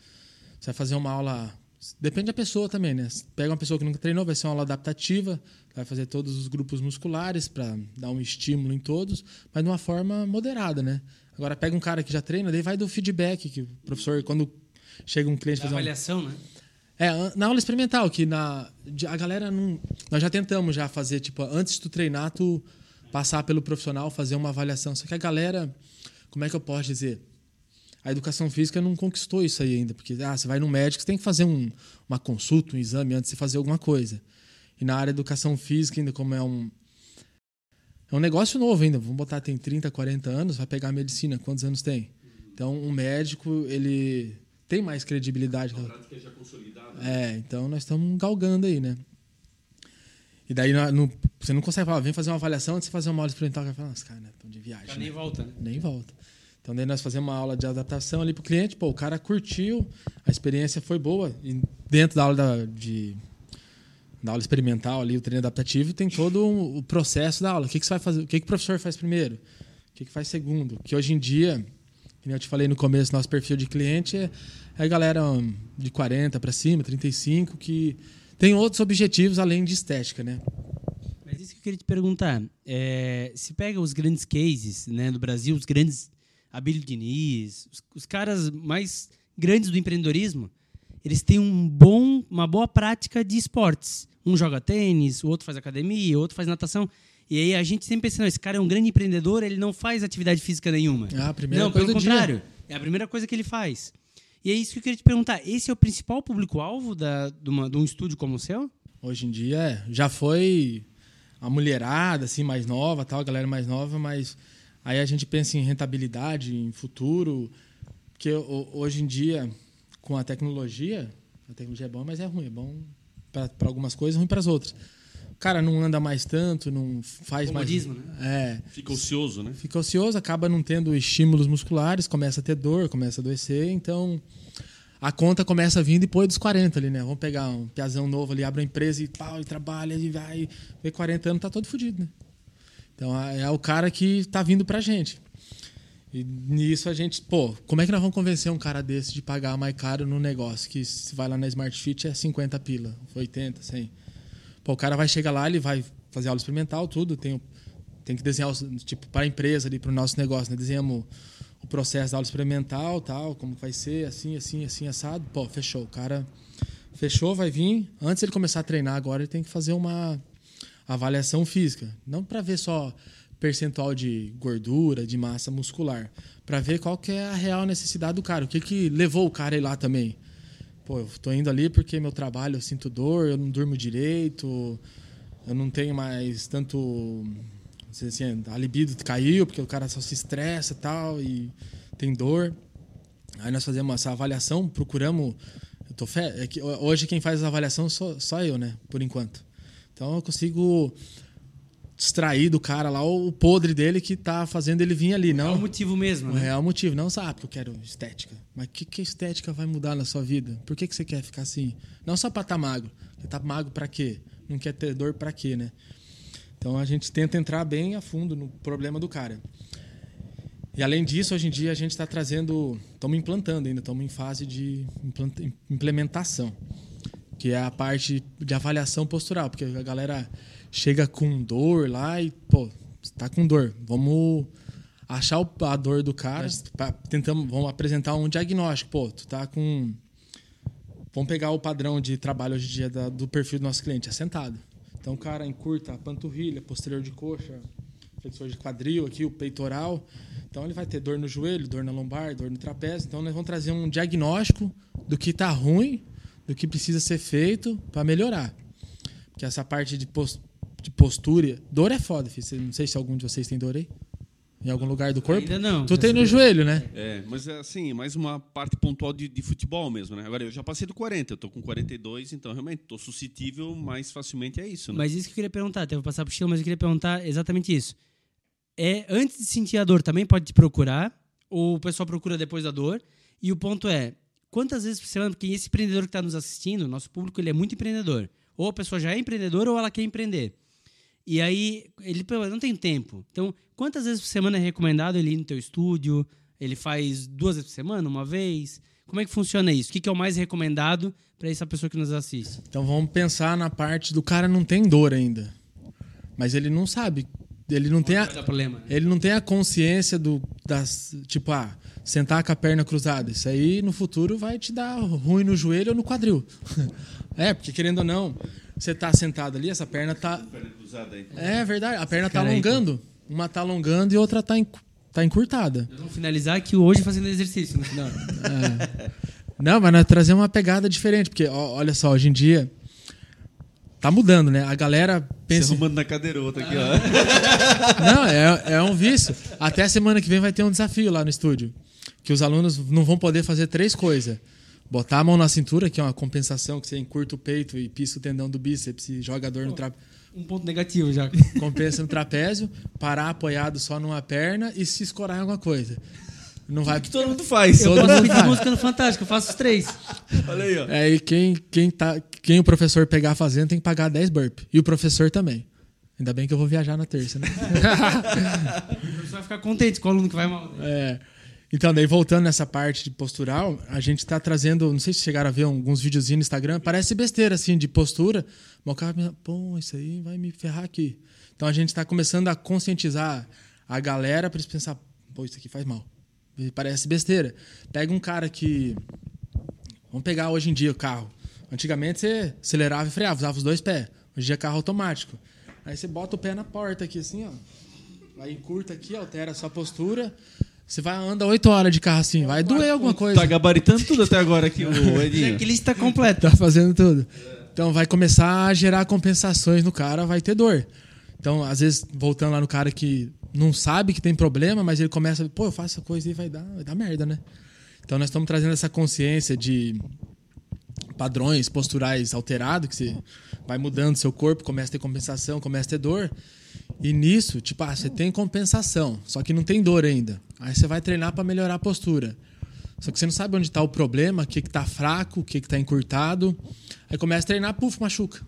você vai fazer uma aula. Depende da pessoa também, né? Pega uma pessoa que nunca treinou, vai ser uma aula adaptativa, vai fazer todos os grupos musculares para dar um estímulo em todos, mas de uma forma moderada, né? Agora pega um cara que já treina, daí vai do feedback, que o professor, quando chega um cliente Da fazer uma avaliação, né? é, na aula experimental, que na, a galera não. Nós já tentamos já fazer, tipo, antes de tu treinar, tu passar pelo profissional, fazer uma avaliação. Só que a galera, como é que eu posso dizer? A educação física não conquistou isso aí ainda, porque ah, você vai no médico, você tem que fazer um- uma consulta, um exame antes de fazer alguma coisa. E na área de educação física, ainda como é um. É um negócio novo ainda. Vamos botar, tem 30, 40 anos, vai pegar a medicina. Quantos anos tem? Então, um médico, ele tem mais credibilidade. É, então nós estamos galgando aí, né? E daí no- você não consegue falar, vem fazer uma avaliação antes de fazer uma aula experimental. Cara fala, nossa, cara, né, estão de viagem. Já né?" nem volta, né? Nem volta. Então daí nós fazemos uma aula de adaptação ali pro cliente, pô, o cara curtiu, a experiência foi boa. E dentro da aula da, de, da aula experimental ali, o treino adaptativo, tem todo o processo da aula. O que, que você vai fazer? O que, que o professor faz primeiro? O que, que faz segundo? Que hoje em dia, nem eu te falei no começo, nosso perfil de cliente é, é a galera hum, de 40 para cima, 35, que tem outros objetivos além de estética, né? Mas isso que eu queria te perguntar. É, se pega os grandes cases né, do Brasil, os grandes Abílio Diniz, os, os caras mais grandes do empreendedorismo, eles têm um bom, uma boa prática de esportes. Um joga tênis, o outro faz academia, o outro faz natação. E aí a gente sempre pensa, não, esse cara é um grande empreendedor, ele não faz atividade física nenhuma. Ah, a primeira não, coisa pelo do dia. contrário. É a primeira coisa que ele faz. E é isso que eu queria te perguntar. Esse é o principal público-alvo da- de, uma- de um estúdio como o seu? Hoje em dia é, já foi a mulherada assim mais nova, tal, a galera mais nova, mas aí a gente pensa em rentabilidade, em futuro, porque ho- hoje em dia com a tecnologia, a tecnologia é bom, mas é ruim, é bom para algumas coisas, ruim para as outras. O cara não anda mais tanto, não faz Comodismo, mais, né? é, Fica ocioso, né? fica ocioso, acaba não tendo estímulos musculares, começa a ter dor, começa a adoecer, então a conta começa a vir depois dos 40 ali, né? Vamos pegar um piazão novo ali, abre uma empresa e pau, e trabalha e vai, vê 40 anos, tá todo fodido, né? Então é o cara que tá vindo pra gente. E nisso a gente, pô, como é que nós vamos convencer um cara desse de pagar mais caro no negócio? Que se vai lá na Smart Fit é 50 pila, 80, 100. Pô, o cara vai chegar lá, ele vai fazer aula experimental, tudo, tem, tem que desenhar, tipo, para a empresa ali, para o nosso negócio, né? Desenhamos o processo da aula experimental, tal, como vai ser, assim, assim, assim, assado. Pô, fechou. O cara fechou, vai vir. Antes ele começar a treinar agora, ele tem que fazer uma avaliação física. Não para ver só percentual de gordura, de massa muscular. Para ver qual que é a real necessidade do cara. O que, que levou o cara a ir lá também. Pô, eu tô indo ali porque meu trabalho eu sinto dor, eu não durmo direito. eu não tenho mais tanto. Assim, a libido caiu, porque o cara só se estressa e tal, e tem dor. Aí nós fazemos essa avaliação, procuramos. Eu tô fe... é hoje quem faz a avaliação sou só eu, né? Por enquanto. Então eu consigo distrair do cara lá o podre dele que tá fazendo ele vir ali, não. É o motivo mesmo, O né? real motivo, não sabe que eu quero estética. Mas o que, que a estética vai mudar na sua vida? Por que, que você quer ficar assim? Não só pra estar tá magro. Você tá magro pra quê? Não quer ter dor pra quê, né? Então a gente tenta entrar bem a fundo no problema do cara. E além disso, hoje em dia a gente está trazendo, estamos implantando ainda, estamos em fase de implementação, que é a parte de avaliação postural, porque a galera chega com dor lá e, pô, está com dor, vamos achar a dor do cara, tentamos, vamos apresentar um diagnóstico, pô, tu tá com Vamos pegar o padrão de trabalho hoje em dia do perfil do nosso cliente, é sentado. Então o cara encurta a panturrilha, posterior de coxa, flexor de quadril aqui, o peitoral. Então ele vai ter dor no joelho, dor na lombar, dor no trapézio. Então nós vamos trazer um diagnóstico do que está ruim, do que precisa ser feito para melhorar. Porque essa parte de, postura, dor é foda, filho. Não sei se algum de vocês tem dor aí. Em algum lugar do corpo? Ainda não. Tu tem no joelho, né? É, mas é assim, mais uma parte pontual de, de, futebol mesmo, né? Agora, eu já passei do 40, eu tô com 42, então realmente tô suscetível mais facilmente a isso, né? Mas isso que eu queria perguntar, até vou passar pro Chile, mas eu queria perguntar exatamente isso. É, antes de sentir a dor, também pode te procurar, ou o pessoal procura depois da dor, e o ponto é, quantas vezes por semana, porque esse empreendedor que está nos assistindo, nosso público, ele é muito empreendedor. Ou a pessoa já é empreendedora ou ela quer empreender. E aí, ele não tem tempo. Então, quantas vezes por semana é recomendado ele ir no teu estúdio? Ele faz duas vezes por semana, uma vez? Como é que funciona isso? O que é o mais recomendado para essa pessoa que nos assiste? Então, vamos pensar na parte do cara não tem dor ainda. Mas ele não sabe. Ele não, tem a, problema, né? ele não tem a consciência do das tipo ah sentar com a perna cruzada isso aí no futuro vai te dar ruim no joelho ou no quadril [laughs] é porque querendo ou não você tá sentado ali, essa perna tá. É verdade, a perna tá alongando. Uma tá alongando e outra tá, enc... tá encurtada. Vamos finalizar aqui hoje fazendo exercício no final. É. Não, mas nós trazemos uma pegada diferente, porque ó, olha só, hoje em dia. Tá mudando, né? A galera pensa. Você arrumando na cadeirota aqui, ó. Não, é, é um vício. Até a semana que vem vai ter um desafio lá no estúdio. Que os alunos não vão poder fazer três coisas Botar a mão na cintura, que é uma compensação, que você encurta o peito e pisa o tendão do bíceps e joga a dor no trapézio. Um ponto negativo já. [laughs] Compensa no trapézio, parar apoiado só numa perna e se escorar em alguma coisa. Não vai. Que todo mundo faz. Eu todo mundo faz. música no Fantástico, eu faço os três. Olha aí, ó. É, e quem, quem, tá, quem o professor pegar fazendo tem que pagar 10 burp. E o professor também. Ainda bem que eu vou viajar na terça, né? [laughs] o professor vai ficar contente com o aluno que vai mal. É. Então, daí voltando nessa parte de postural, a gente está trazendo, não sei se chegaram a ver alguns videozinhos no Instagram, parece besteira assim de postura, mas o cara, pô, isso aí vai me ferrar aqui. Então a gente está começando a conscientizar a galera para eles pensar, pô, isso aqui faz mal. Parece besteira. Pega um cara que vamos pegar hoje em dia o carro. Antigamente você acelerava e freava, usava os dois pés. Hoje em dia é carro automático. Aí você bota o pé na porta aqui assim, ó. Aí encurta aqui, altera a sua postura. Você vai andar oito horas de carro assim, vai doer alguma coisa. Tá gabaritando tudo até agora aqui, o [laughs] Edinho. Que lista completa. Tá fazendo tudo. Então vai começar a gerar compensações no cara, vai ter dor. Então, às vezes, voltando lá no cara que não sabe que tem problema, mas ele começa, pô, eu faço essa coisa e vai dar, vai dar merda, né? Então nós estamos trazendo essa consciência de padrões posturais alterados, que você vai mudando seu corpo, começa a ter compensação, começa a ter dor. E nisso, tipo, ah, você tem compensação, só que não tem dor ainda. Aí você vai treinar para melhorar a postura. Só que você não sabe onde está o problema, o que está fraco, o que está encurtado. Aí começa a treinar, puf, machuca.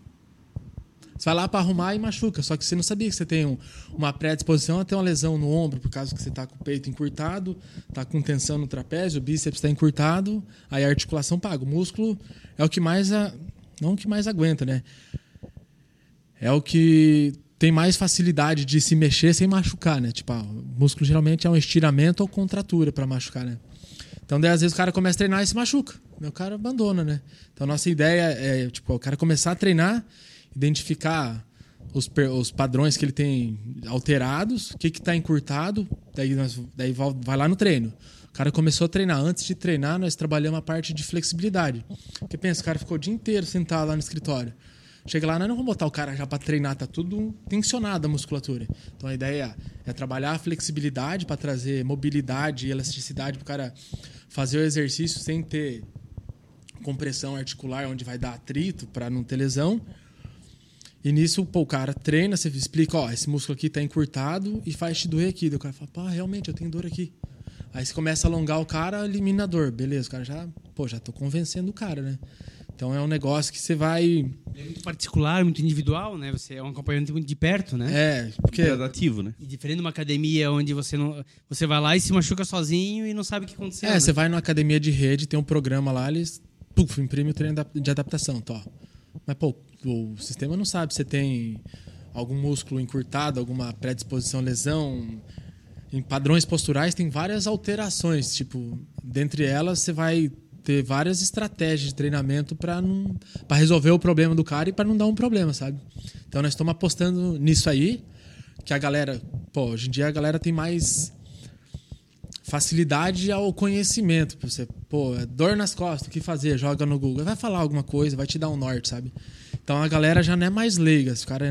Você vai lá para arrumar e machuca. Só que você não sabia que você tem um, uma predisposição a ter uma lesão no ombro, por causa que você está com o peito encurtado, está com tensão no trapézio, o bíceps está encurtado, aí a articulação paga. O músculo é o que mais. A, não o que mais aguenta, né? É o que tem mais facilidade de se mexer sem machucar, né? Tipo, ah, o músculo geralmente é um estiramento ou contratura para machucar, né? Então, daí, às vezes o cara começa a treinar e se machuca. O cara abandona, né? Então, nossa ideia é, tipo, o cara começar a treinar, identificar os, os padrões que ele tem alterados, o que está encurtado, daí, nós, daí vai lá no treino. O cara começou a treinar. Antes de treinar, nós trabalhamos a parte de flexibilidade. Porque pensa, o cara ficou o dia inteiro sentado lá no escritório. Chega lá, nós não vamos botar o cara já para treinar, tá tudo tensionado a musculatura. Então a ideia é trabalhar a flexibilidade para trazer mobilidade e elasticidade para o cara fazer o exercício sem ter compressão articular, onde vai dar atrito para não ter lesão. E nisso, pô, o cara treina, você explica, ó, esse músculo aqui tá encurtado e faz te doer aqui. Daí o cara fala, pá, realmente, eu tenho dor aqui. Aí você começa a alongar o cara, elimina a dor. Beleza, o cara já, pô, já tô convencendo o cara, né? Então é um negócio que você vai. É muito particular, muito individual, né? Você é um acompanhamento muito de perto, né? É, porque. Gradativo, né? E diferente de uma academia onde você não. Você vai lá e se machuca sozinho e não sabe o que aconteceu. É, né? você vai numa academia de rede, tem um programa lá, eles puf, imprime o treino de adaptação, tó. Mas, pô, o sistema não sabe se tem algum músculo encurtado, alguma predisposição, lesão. Em padrões posturais tem várias alterações, tipo, dentre elas você vai ter várias estratégias de treinamento para resolver o problema do cara e para não dar um problema, sabe? Então nós estamos apostando nisso aí, que a galera, pô, hoje em dia a galera tem mais facilidade ao conhecimento. Você, pô, é dor nas costas, o que fazer? Joga no Google. Vai falar alguma coisa, vai te dar um norte, sabe? Então a galera já não é mais leiga. O cara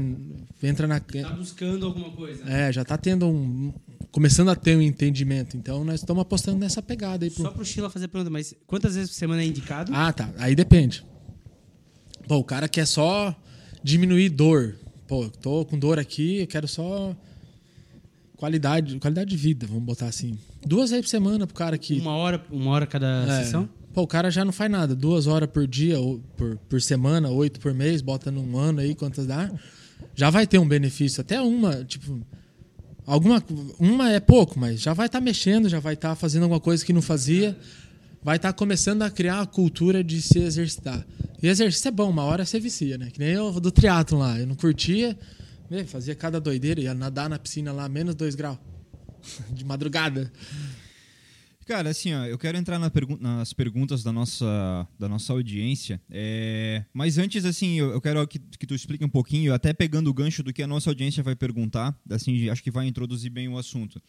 entra na. Tá buscando alguma coisa. Né? É, já tá tendo um. Começando a ter um entendimento. Então nós estamos apostando nessa pegada aí. Pro... Só pro Sheila fazer pergunta, mas quantas vezes por semana é indicado? Ah, tá. Aí depende. Pô, o cara quer só diminuir dor. Pô, tô com dor aqui, eu quero só qualidade, qualidade de vida, vamos botar assim. Duas vezes por semana pro cara que. Uma hora, uma hora cada é. sessão? Pô, o cara já não faz nada. Duas horas por dia, ou por, por semana, oito por mês, bota num ano aí, quantas dá. Já vai ter um benefício. Até uma, tipo. Alguma, uma é pouco, mas já vai estar tá mexendo, já vai estar tá fazendo alguma coisa que não fazia. Vai estar tá começando a criar a cultura de se exercitar. E exercício é bom, uma hora você vicia, né? Que nem eu do triatlon lá. Eu não curtia, fazia cada doideira, ia nadar na piscina lá, menos dois graus. [laughs] De madrugada. Cara, assim, ó, eu quero entrar na pergu nas perguntas da nossa, da nossa audiência. É... Mas antes, assim, eu, eu quero que, que, tu explique um pouquinho, até pegando o gancho do que a nossa audiência vai perguntar. Assim, acho que vai introduzir bem o assunto.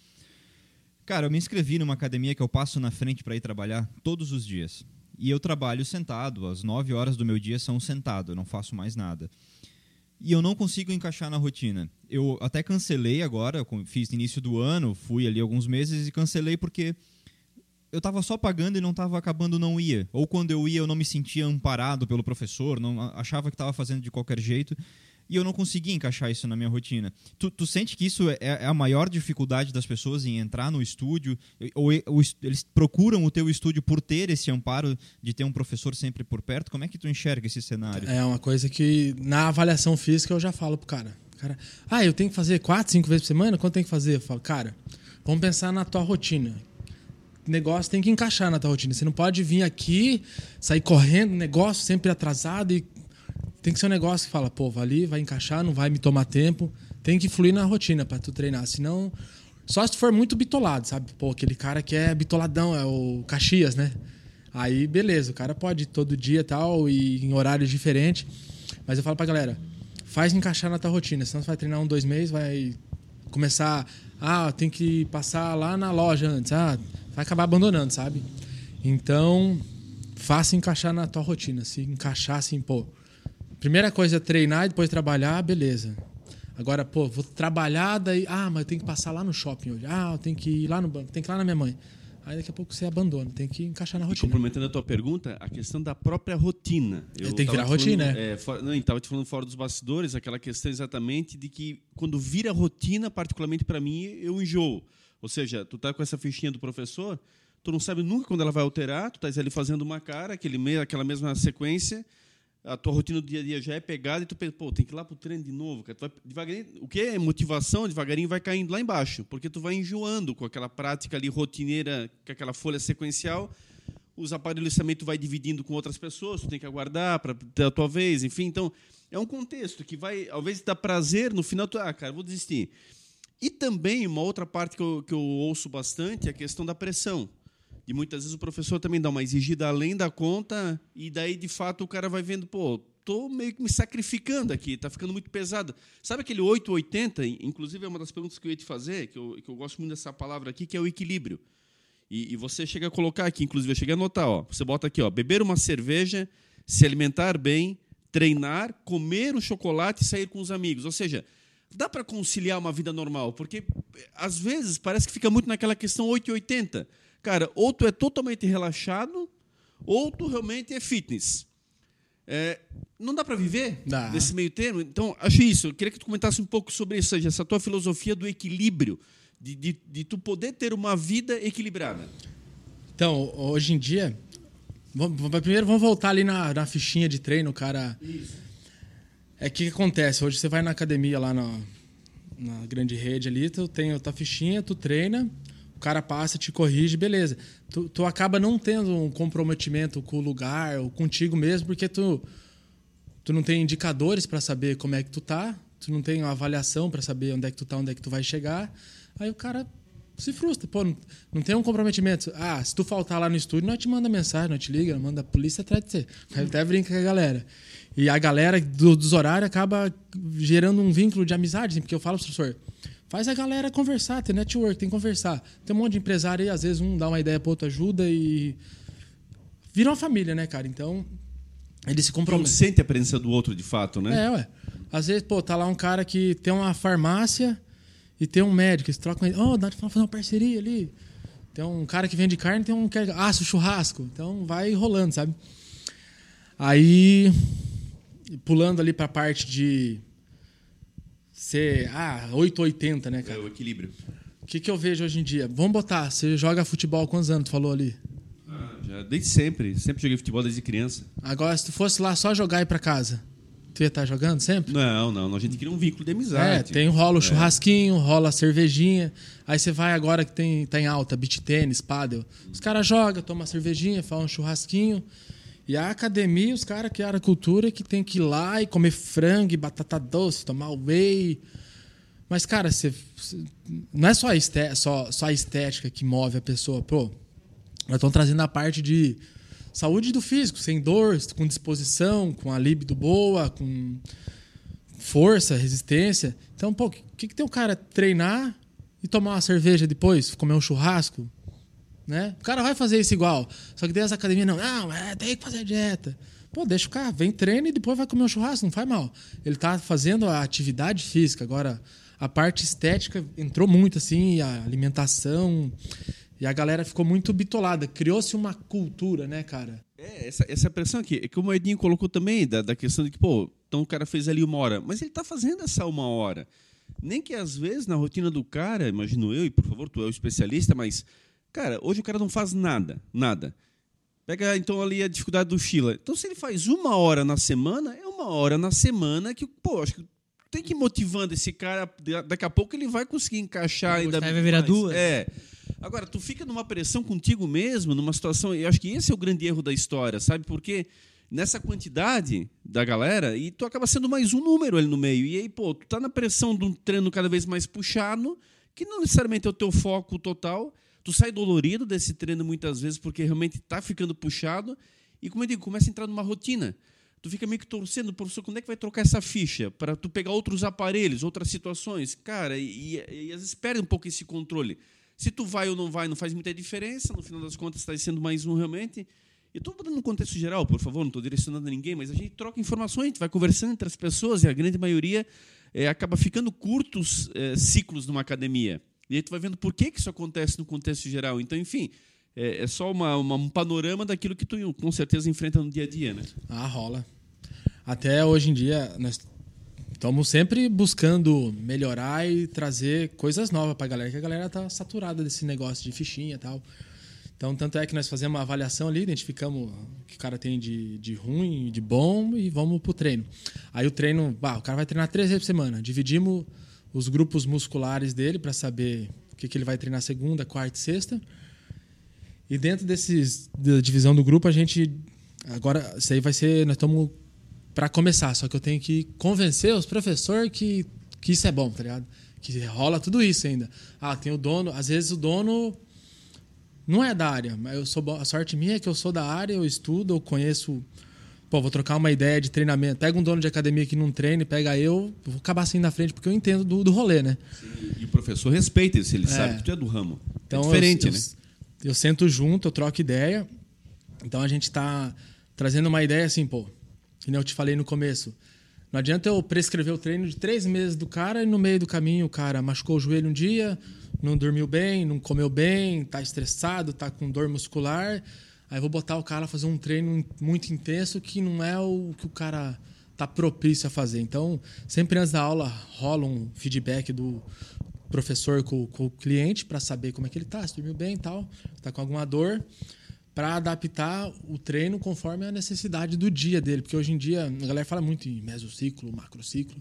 Cara, eu me inscrevi numa academia que eu passo na frente para ir trabalhar todos os dias. E eu trabalho sentado, as nove horas do meu dia são sentado, eu não faço mais nada e eu não consigo encaixar na rotina. Eu até cancelei agora, fiz no início do ano, fui ali alguns meses e cancelei porque eu estava só pagando e não estava acabando, não ia. Ou quando eu ia, eu não me sentia amparado pelo professor, não achava que estava fazendo de qualquer jeito e eu não conseguia encaixar isso na minha rotina. Tu, tu sente que isso é, é, a maior dificuldade das pessoas em entrar no estúdio? Ou, ou, eles procuram o teu estúdio por ter esse amparo de ter um professor sempre por perto? Como é que tu enxerga esse cenário? É uma coisa que na avaliação física eu já falo pro cara. cara ah, eu tenho que fazer quatro, cinco vezes por semana? Quanto tem que fazer? Eu falo, cara, vamos pensar na tua rotina negócio tem que encaixar na tua rotina. Você não pode vir aqui, sair correndo, negócio sempre atrasado e tem que ser um negócio que fala, pô, ali vai encaixar, não vai me tomar tempo. Tem que fluir na rotina para tu treinar. Senão, só se tu for muito bitolado, sabe? Pô, aquele cara que é bitoladão, é o Caxias, né? Aí, beleza, o cara pode ir todo dia tal, e em horários diferentes. Mas eu falo pra galera, faz encaixar na tua rotina. Senão você vai treinar um, dois meses, vai começar. Ah, tem que passar lá na loja antes. Ah, vai acabar abandonando, sabe? Então, faça encaixar na tua rotina. Se encaixar assim, pô, Primeira coisa é treinar e depois trabalhar, beleza. Agora, pô, vou trabalhar, daí. Ah, mas eu tenho que passar lá no shopping hoje. Ah, eu tenho que ir lá no banco, tenho que ir lá na minha mãe. Aí daqui a pouco você abandona, tem que encaixar na rotina. E complementando a tua pergunta, a questão da própria rotina. Eu tem que virar rotina, é. é for, não, estava te falando fora dos bastidores, aquela questão exatamente de que quando vira rotina, particularmente para mim, eu enjoo. Ou seja, tu tá com essa fichinha do professor, tu não sabe nunca quando ela vai alterar, tu tá ali fazendo uma cara, aquele, aquela mesma sequência, a tua rotina do dia a dia já é pegada e tu pensa, pô, tem que ir lá pro treino de novo, cara. Tu vai devagarinho, o que é motivação, devagarinho vai caindo lá embaixo, porque tu vai enjoando com aquela prática ali rotineira, com aquela folha sequencial. Os aparelhos também tu vai dividindo com outras pessoas, tu tem que aguardar para ter a tua vez, enfim. Então, é um contexto que vai, ao invés de dar prazer, no final tu, ah, cara, vou desistir. E também uma outra parte que eu, que eu ouço bastante é a questão da pressão. E muitas vezes o professor também dá uma exigida além da conta, e daí, de fato, o cara vai vendo, pô, tô meio que me sacrificando aqui, tá ficando muito pesado. Sabe aquele 880? Inclusive, é uma das perguntas que eu ia te fazer, que eu, que eu gosto muito dessa palavra aqui, que é o equilíbrio. E, e você chega a colocar aqui, inclusive, eu cheguei a anotar, ó, você bota aqui, ó, beber uma cerveja, se alimentar bem, treinar, comer um chocolate e sair com os amigos. Ou seja, dá para conciliar uma vida normal, porque às vezes parece que fica muito naquela questão 880. Cara, ou tu é totalmente relaxado, ou tu realmente é fitness. É, não dá para viver Dá. nesse meio termo? Então, acho isso. Eu queria que tu comentasse um pouco sobre isso, seja, essa tua filosofia do equilíbrio, de, de, de tu poder ter uma vida equilibrada. Então, hoje em dia. Vamos, primeiro vamos voltar ali na, na fichinha de treino, cara. É que que acontece? Hoje você vai na academia lá na, na grande rede ali, tu tem a tua fichinha, tu treina, o cara passa, te corrige, beleza. Tu, tu acaba não tendo um comprometimento com o lugar ou contigo mesmo, porque tu, tu não tem indicadores para saber como é que tu tá, tu não tem uma avaliação para saber onde é que tu tá, onde é que tu vai chegar. Aí o cara se frustra, pô, não, não tem um comprometimento. Ah, se tu faltar lá no estúdio, nós te manda mensagem, nós te liga, manda a polícia atrás de você. Aí até brinca com a galera. E a galera do- dos horários acaba gerando um vínculo de amizade, assim, porque eu falo pro professor, faz a galera conversar, tem network, tem que conversar. Tem um monte de empresário aí, às vezes um dá uma ideia pro outro, ajuda e vira uma família, né, cara? Então, ele se compromete. sente a presença do outro de fato, né? É, ué. Às vezes, pô, tá lá um cara que tem uma farmácia e tem um médico, eles trocam. Oh, dá pra fazer uma parceria ali. Tem um cara que vende carne tem um que assa o churrasco. Então vai rolando, sabe? Aí, pulando ali pra parte de ser. Ah, 880, né, É cara? o equilíbrio. O que, que eu vejo hoje em dia? Vamos botar, você joga futebol há quantos anos? Tu falou ali. Ah, já, desde sempre. Sempre joguei futebol desde criança. Agora, se tu fosse lá só jogar e ir pra casa, tu ia estar jogando sempre? Não, não. A gente cria um vínculo de É, amizade. tem rola o churrasquinho, rola a cervejinha. Aí você vai agora que tem, tá em alta, beach tênis, paddle. Os caras jogam, tomam uma cervejinha, fazem um churrasquinho. E a academia, os caras que a cultura que tem que ir lá e comer frango, e batata doce, tomar whey. Mas, cara, você, não é só a, esté- só, só a estética que move a pessoa. Pô, nós estamos trazendo a parte de saúde do físico, sem dor, com disposição, com a libido boa, com força, resistência. Então, pô, o que, que tem o cara treinar e tomar uma cerveja depois, comer um churrasco? Né? O cara vai fazer isso igual. Só que daí as academias não, não, é, tem que fazer dieta. Pô, deixa o cara, vem treina e depois vai comer um churrasco, não faz mal. Ele tá fazendo a atividade física. Agora, a parte estética entrou muito, assim, a alimentação. E a galera ficou muito bitolada. Criou-se uma cultura, né, cara? É, essa, essa pressão aqui, é que o Moedinho colocou também, da, da questão de que, pô, então o cara fez ali uma hora, mas ele tá fazendo essa uma hora. Nem que às vezes na rotina do cara, imagino eu, e por favor, tu é o especialista, mas, cara, hoje o cara não faz nada, nada. Pega então ali a dificuldade do Sheila. Então, se ele faz uma hora na semana, é uma hora na semana que, pô, acho que tem que ir motivando esse cara. da- Daqui a pouco ele vai conseguir encaixar ainda. vai virar mais. duas. É. Agora, tu fica numa pressão contigo mesmo, numa situação. Eu acho que esse é o grande erro da história, sabe? Porque nessa quantidade da galera, e tu acaba sendo mais um número ali no meio. E aí, pô, tu tá na pressão de um treino cada vez mais puxado, que não necessariamente é o teu foco total. Tu sai dolorido desse treino muitas vezes porque realmente tá ficando puxado. E como eu digo, começa a entrar numa rotina. Tu fica meio que torcendo, professor, quando é que vai trocar essa ficha? Para tu pegar outros aparelhos, outras situações. Cara, e, e, e às vezes perde um pouco esse controle. Se tu vai ou não vai, não faz muita diferença. No final das contas, está sendo mais um realmente. Eu estou dando um contexto geral, por favor, não estou direcionando a ninguém, mas a gente troca informações, a gente vai conversando entre as pessoas e a grande maioria eh, acaba ficando curtos eh, ciclos numa academia. E aí tu vai vendo por que, que isso acontece no contexto geral. Então, enfim, é, é só uma, uma- um panorama daquilo que tu com certeza enfrenta no dia a dia, né? Ah, rola. Até hoje em dia, nós estamos sempre buscando melhorar e trazer coisas novas pra galera, que a galera tá saturada desse negócio de fichinha e tal. Então, tanto é que nós fazemos uma avaliação ali, identificamos o que o cara tem de, de ruim, de bom e vamos pro treino. Aí o treino, bah, o cara vai treinar três vezes por semana. Dividimos os grupos musculares dele para saber o que, que ele vai treinar segunda, quarta e sexta. E dentro desses da divisão do grupo, a gente agora isso aí vai ser nós estamos para começar, só que eu tenho que convencer os professores que que isso é bom, tá ligado? Que rola tudo isso ainda. Ah, tem o dono, às vezes o dono não é da área, mas eu sou a sorte minha é que eu sou da área, eu estudo, eu conheço Pô, vou trocar uma ideia de treinamento. Pega um dono de academia que não treine, pega eu, eu vou acabar assim na frente, porque eu entendo do, do rolê, né? E o professor respeita isso, ele sabe que tu é do ramo. Então, é diferente, eu, né? Eu, eu sento junto, eu troco ideia. Então a gente está trazendo uma ideia assim, pô. que nem eu te falei no começo. Não adianta eu prescrever o treino de três meses do cara e no meio do caminho o cara machucou o joelho um dia, não dormiu bem, não comeu bem, tá estressado, tá com dor muscular. Aí vou botar o cara a fazer um treino muito intenso que não é o que o cara tá propício a fazer. Então, sempre antes da aula rola um feedback do professor com, com o cliente para saber como é que ele tá, se dormiu bem e tal, tá com alguma dor para adaptar o treino conforme a necessidade do dia dele. Porque hoje em dia a galera fala muito em mesociclo, macrociclo,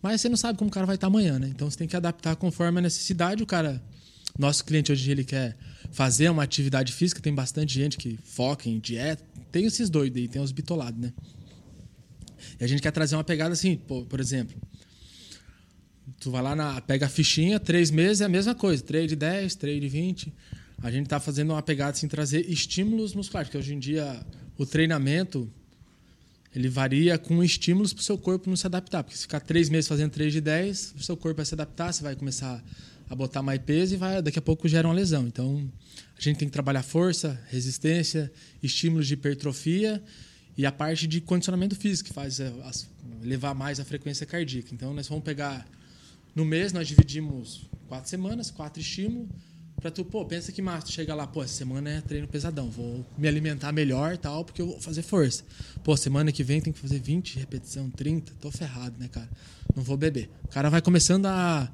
mas você não sabe como o cara vai estar amanhã, né? Então você tem que adaptar conforme a necessidade. O cara, nosso cliente hoje ele quer fazer uma atividade física, tem bastante gente que foca em dieta, tem esses doidos aí, tem os bitolados, né? E a gente quer trazer uma pegada assim, por, exemplo, tu vai lá na pega a fichinha, três meses é a mesma coisa, três de 10, três de 20 a gente está fazendo uma pegada assim, trazer estímulos musculares, porque hoje em dia o treinamento ele varia com estímulos para o seu corpo não se adaptar. Porque se ficar três meses fazendo 3 de 10, o seu corpo vai se adaptar, você vai começar a botar mais peso e vai, daqui a pouco gera uma lesão. Então, a gente tem que trabalhar força, resistência, estímulos de hipertrofia e a parte de condicionamento físico, que faz elevar mais a frequência cardíaca. Então, nós vamos pegar. No mês, nós dividimos quatro semanas, quatro estímulos Pra tu, pô, pensa que massa, tu chega lá, pô, essa semana é treino pesadão, vou me alimentar melhor tal, porque eu vou fazer força. Pô, semana que vem tem que fazer 20 repetição, 30, tô ferrado, né, cara? Não vou beber. O cara vai começando a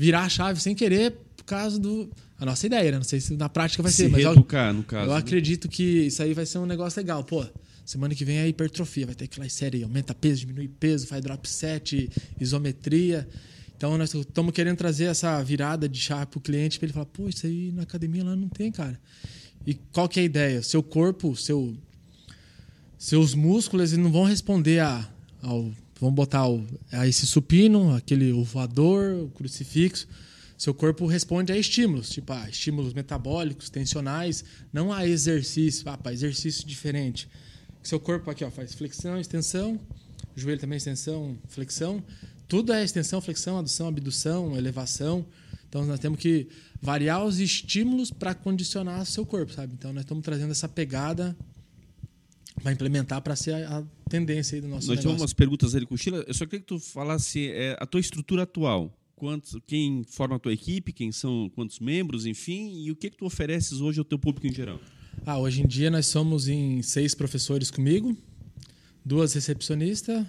virar a chave sem querer por causa do a nossa ideia, né? Não sei se na prática vai Se ser, mas reeducar, no caso, eu né? acredito que isso aí vai ser um negócio legal, pô. Semana que vem é hipertrofia, vai ter aquela série, aumenta peso, diminui peso, faz drop set, isometria. Então, nós estamos querendo trazer essa virada de chave para o cliente para ele falar: pô, isso aí na academia lá não tem, cara. E qual que é a ideia? Seu corpo, seu, seus músculos, eles não vão responder a, ao. Vamos botar o, esse supino, aquele o voador, o crucifixo. Seu corpo responde a estímulos, tipo a estímulos metabólicos, tensionais, não a exercício. Ah, para exercício diferente. Seu corpo aqui ó, faz flexão, extensão, joelho também extensão, flexão tudo é extensão, flexão, adução, abdução, elevação. Então nós temos que variar os estímulos para condicionar seu corpo, sabe? Então nós estamos trazendo essa pegada para implementar para ser a, tendência aí do nosso Nós negócio. tivemos umas perguntas ali com o Sheila. Eu só queria que tu falasse é, a tua estrutura atual. Quantos, quem forma a tua equipe, quem são, quantos membros, enfim, e o que, que tu ofereces hoje ao teu público em geral? Ah, hoje em dia nós somos em seis professores comigo, duas recepcionistas,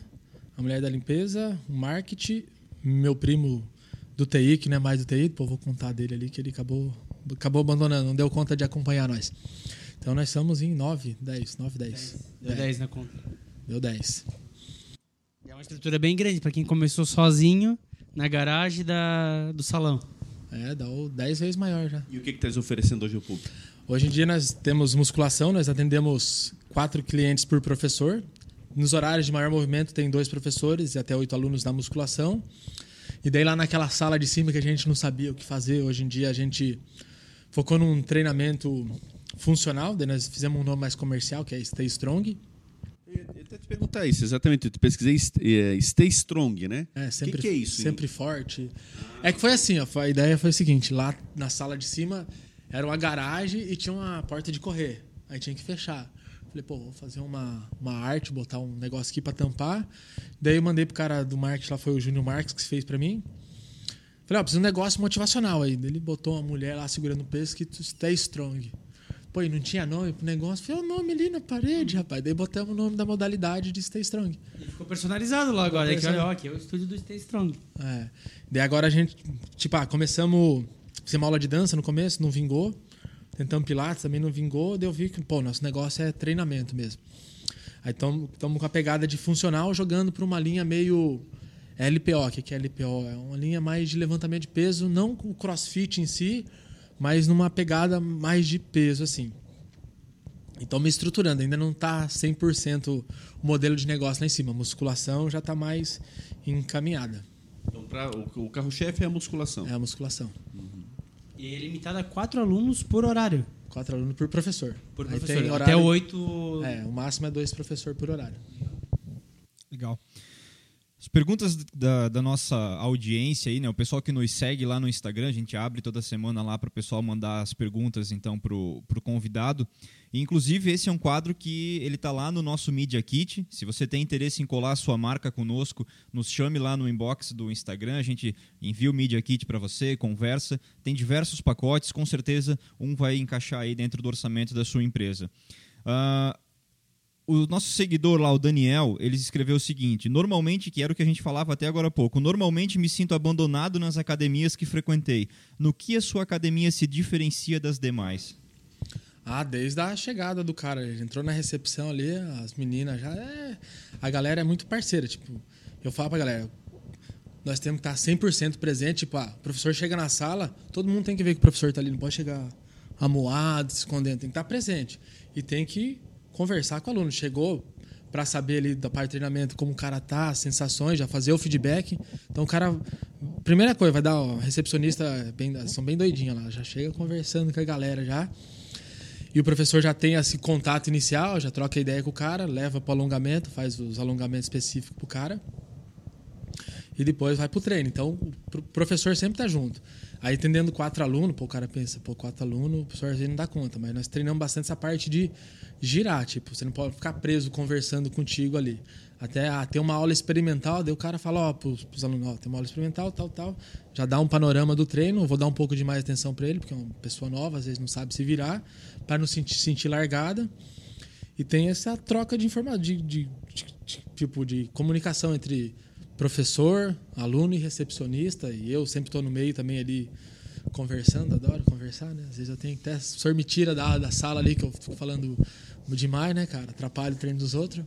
a mulher da limpeza, o marketing, meu primo do TI, que não é mais do TI, pô, vou contar dele ali, que ele acabou, acabou abandonando, não deu conta de acompanhar nós. Então nós estamos em 9, 10, 9, 10. Deu 10 na conta. Deu 10. É uma estrutura bem grande para quem começou sozinho na garagem da, do salão. É, dá o 10 vezes maior já. E o que, que estás oferecendo hoje ao público? Hoje em dia nós temos musculação, nós atendemos quatro clientes por professor. Nos horários de maior movimento tem dois professores e até oito alunos na musculação. E daí lá naquela sala de cima que a gente não sabia o que fazer, hoje em dia a gente focou num treinamento funcional, daí nós fizemos um nome mais comercial, que é Stay Strong. Eu até te perguntar isso, exatamente. Eu pesquisei é, Stay Strong, né? É, sempre, que, que é isso? Sempre forte. É que foi assim, ó, a ideia foi o seguinte, lá na sala de cima era uma garagem e tinha uma porta de correr. Aí tinha que fechar. Falei, pô, vou fazer uma, uma arte, botar um negócio aqui para tampar. Daí eu mandei pro cara do marketing, lá foi o Júnior Marques que fez para mim. Falei, ó, preciso de um negócio motivacional aí. Ele botou uma mulher lá segurando o peso que stay strong. Pô, e não tinha nome pro negócio. Falei, o nome ali na parede, rapaz. Daí botamos o nome da modalidade de stay strong. E ficou personalizado lá agora. É que, olha, personalizado. ó, aqui é o estúdio do Stay Strong. É. Daí agora a gente, tipo, ah, começamos. Fizemos aula de dança no começo, não vingou. Tentamos pilates, também não vingou. Daí eu vi que, pô, nosso negócio é treinamento mesmo. Aí estamos com a pegada de funcional jogando para uma linha meio LPO. O que é LPO? É uma linha mais de levantamento de peso, não com o crossfit em si, mas numa pegada mais de peso, assim. Então me estruturando, ainda não está 100% o modelo de negócio lá em cima. A musculação já está mais encaminhada. Então, pra, o, o carro-chefe é a musculação. É a musculação. E é limitado a quatro alunos por horário. Quatro alunos por professor. Por professor. Até oito. É, o máximo é dois professores por horário. Legal. As perguntas da, da, nossa audiência aí, né? O pessoal que nos segue lá no Instagram, a gente abre toda semana lá para o pessoal mandar as perguntas então para o convidado. E, inclusive, esse é um quadro que ele está lá no nosso Media Kit. Se você tem interesse em colar a sua marca conosco, nos chame lá no inbox do Instagram. A gente envia o Media Kit para você, conversa. Tem diversos pacotes, com certeza um vai encaixar aí dentro do orçamento da sua empresa. Uh, o nosso seguidor lá, o Daniel, ele escreveu o seguinte: normalmente, que era o que a gente falava até agora há pouco, normalmente me sinto abandonado nas academias que frequentei. No que a sua academia se diferencia das demais? Ah, desde a chegada do cara. Ele entrou na recepção ali, as meninas já. É... A galera é muito parceira. Tipo, eu falo pra galera, nós temos que estar 100% presente. Tipo, ah, o professor chega na sala, todo mundo tem que ver que o professor tá ali, não pode chegar amuado, se escondendo, tem que estar presente. E tem que conversar com o aluno. Chegou para saber ali da parte de treinamento como o cara tá, sensações, já fazer o feedback. Então o cara, primeira coisa, vai dar, ó, recepcionista bem, são bem doidinha lá, já chega conversando com a galera já. E o professor já tem esse contato inicial, já troca ideia com o cara, leva para alongamento, faz os alongamentos específicos pro cara. E depois vai pro treino. Então, o professor sempre tá junto. Aí, atendendo quatro alunos, pô, o cara pensa, pô, quatro alunos, o professor às vezes não dá conta. Mas nós treinamos bastante essa parte de girar, tipo, você não pode ficar preso conversando contigo ali. Até ah, ter uma aula experimental, daí o cara fala, ó, pros, pros alunos, ó, tem uma aula experimental, tal, tal. Já dá um panorama do treino, vou dar um pouco de mais atenção para ele, porque é uma pessoa nova, às vezes não sabe se virar, para não se sentir, sentir largada. E tem essa troca de informação, de, de, de, de, tipo, de comunicação entre professor, aluno e recepcionista, e eu sempre estou no meio também ali conversando, adoro conversar, né? Às vezes eu tenho até. O senhor me tira da, da sala ali que eu fico falando demais, né, cara? Atrapalha o treino dos outros.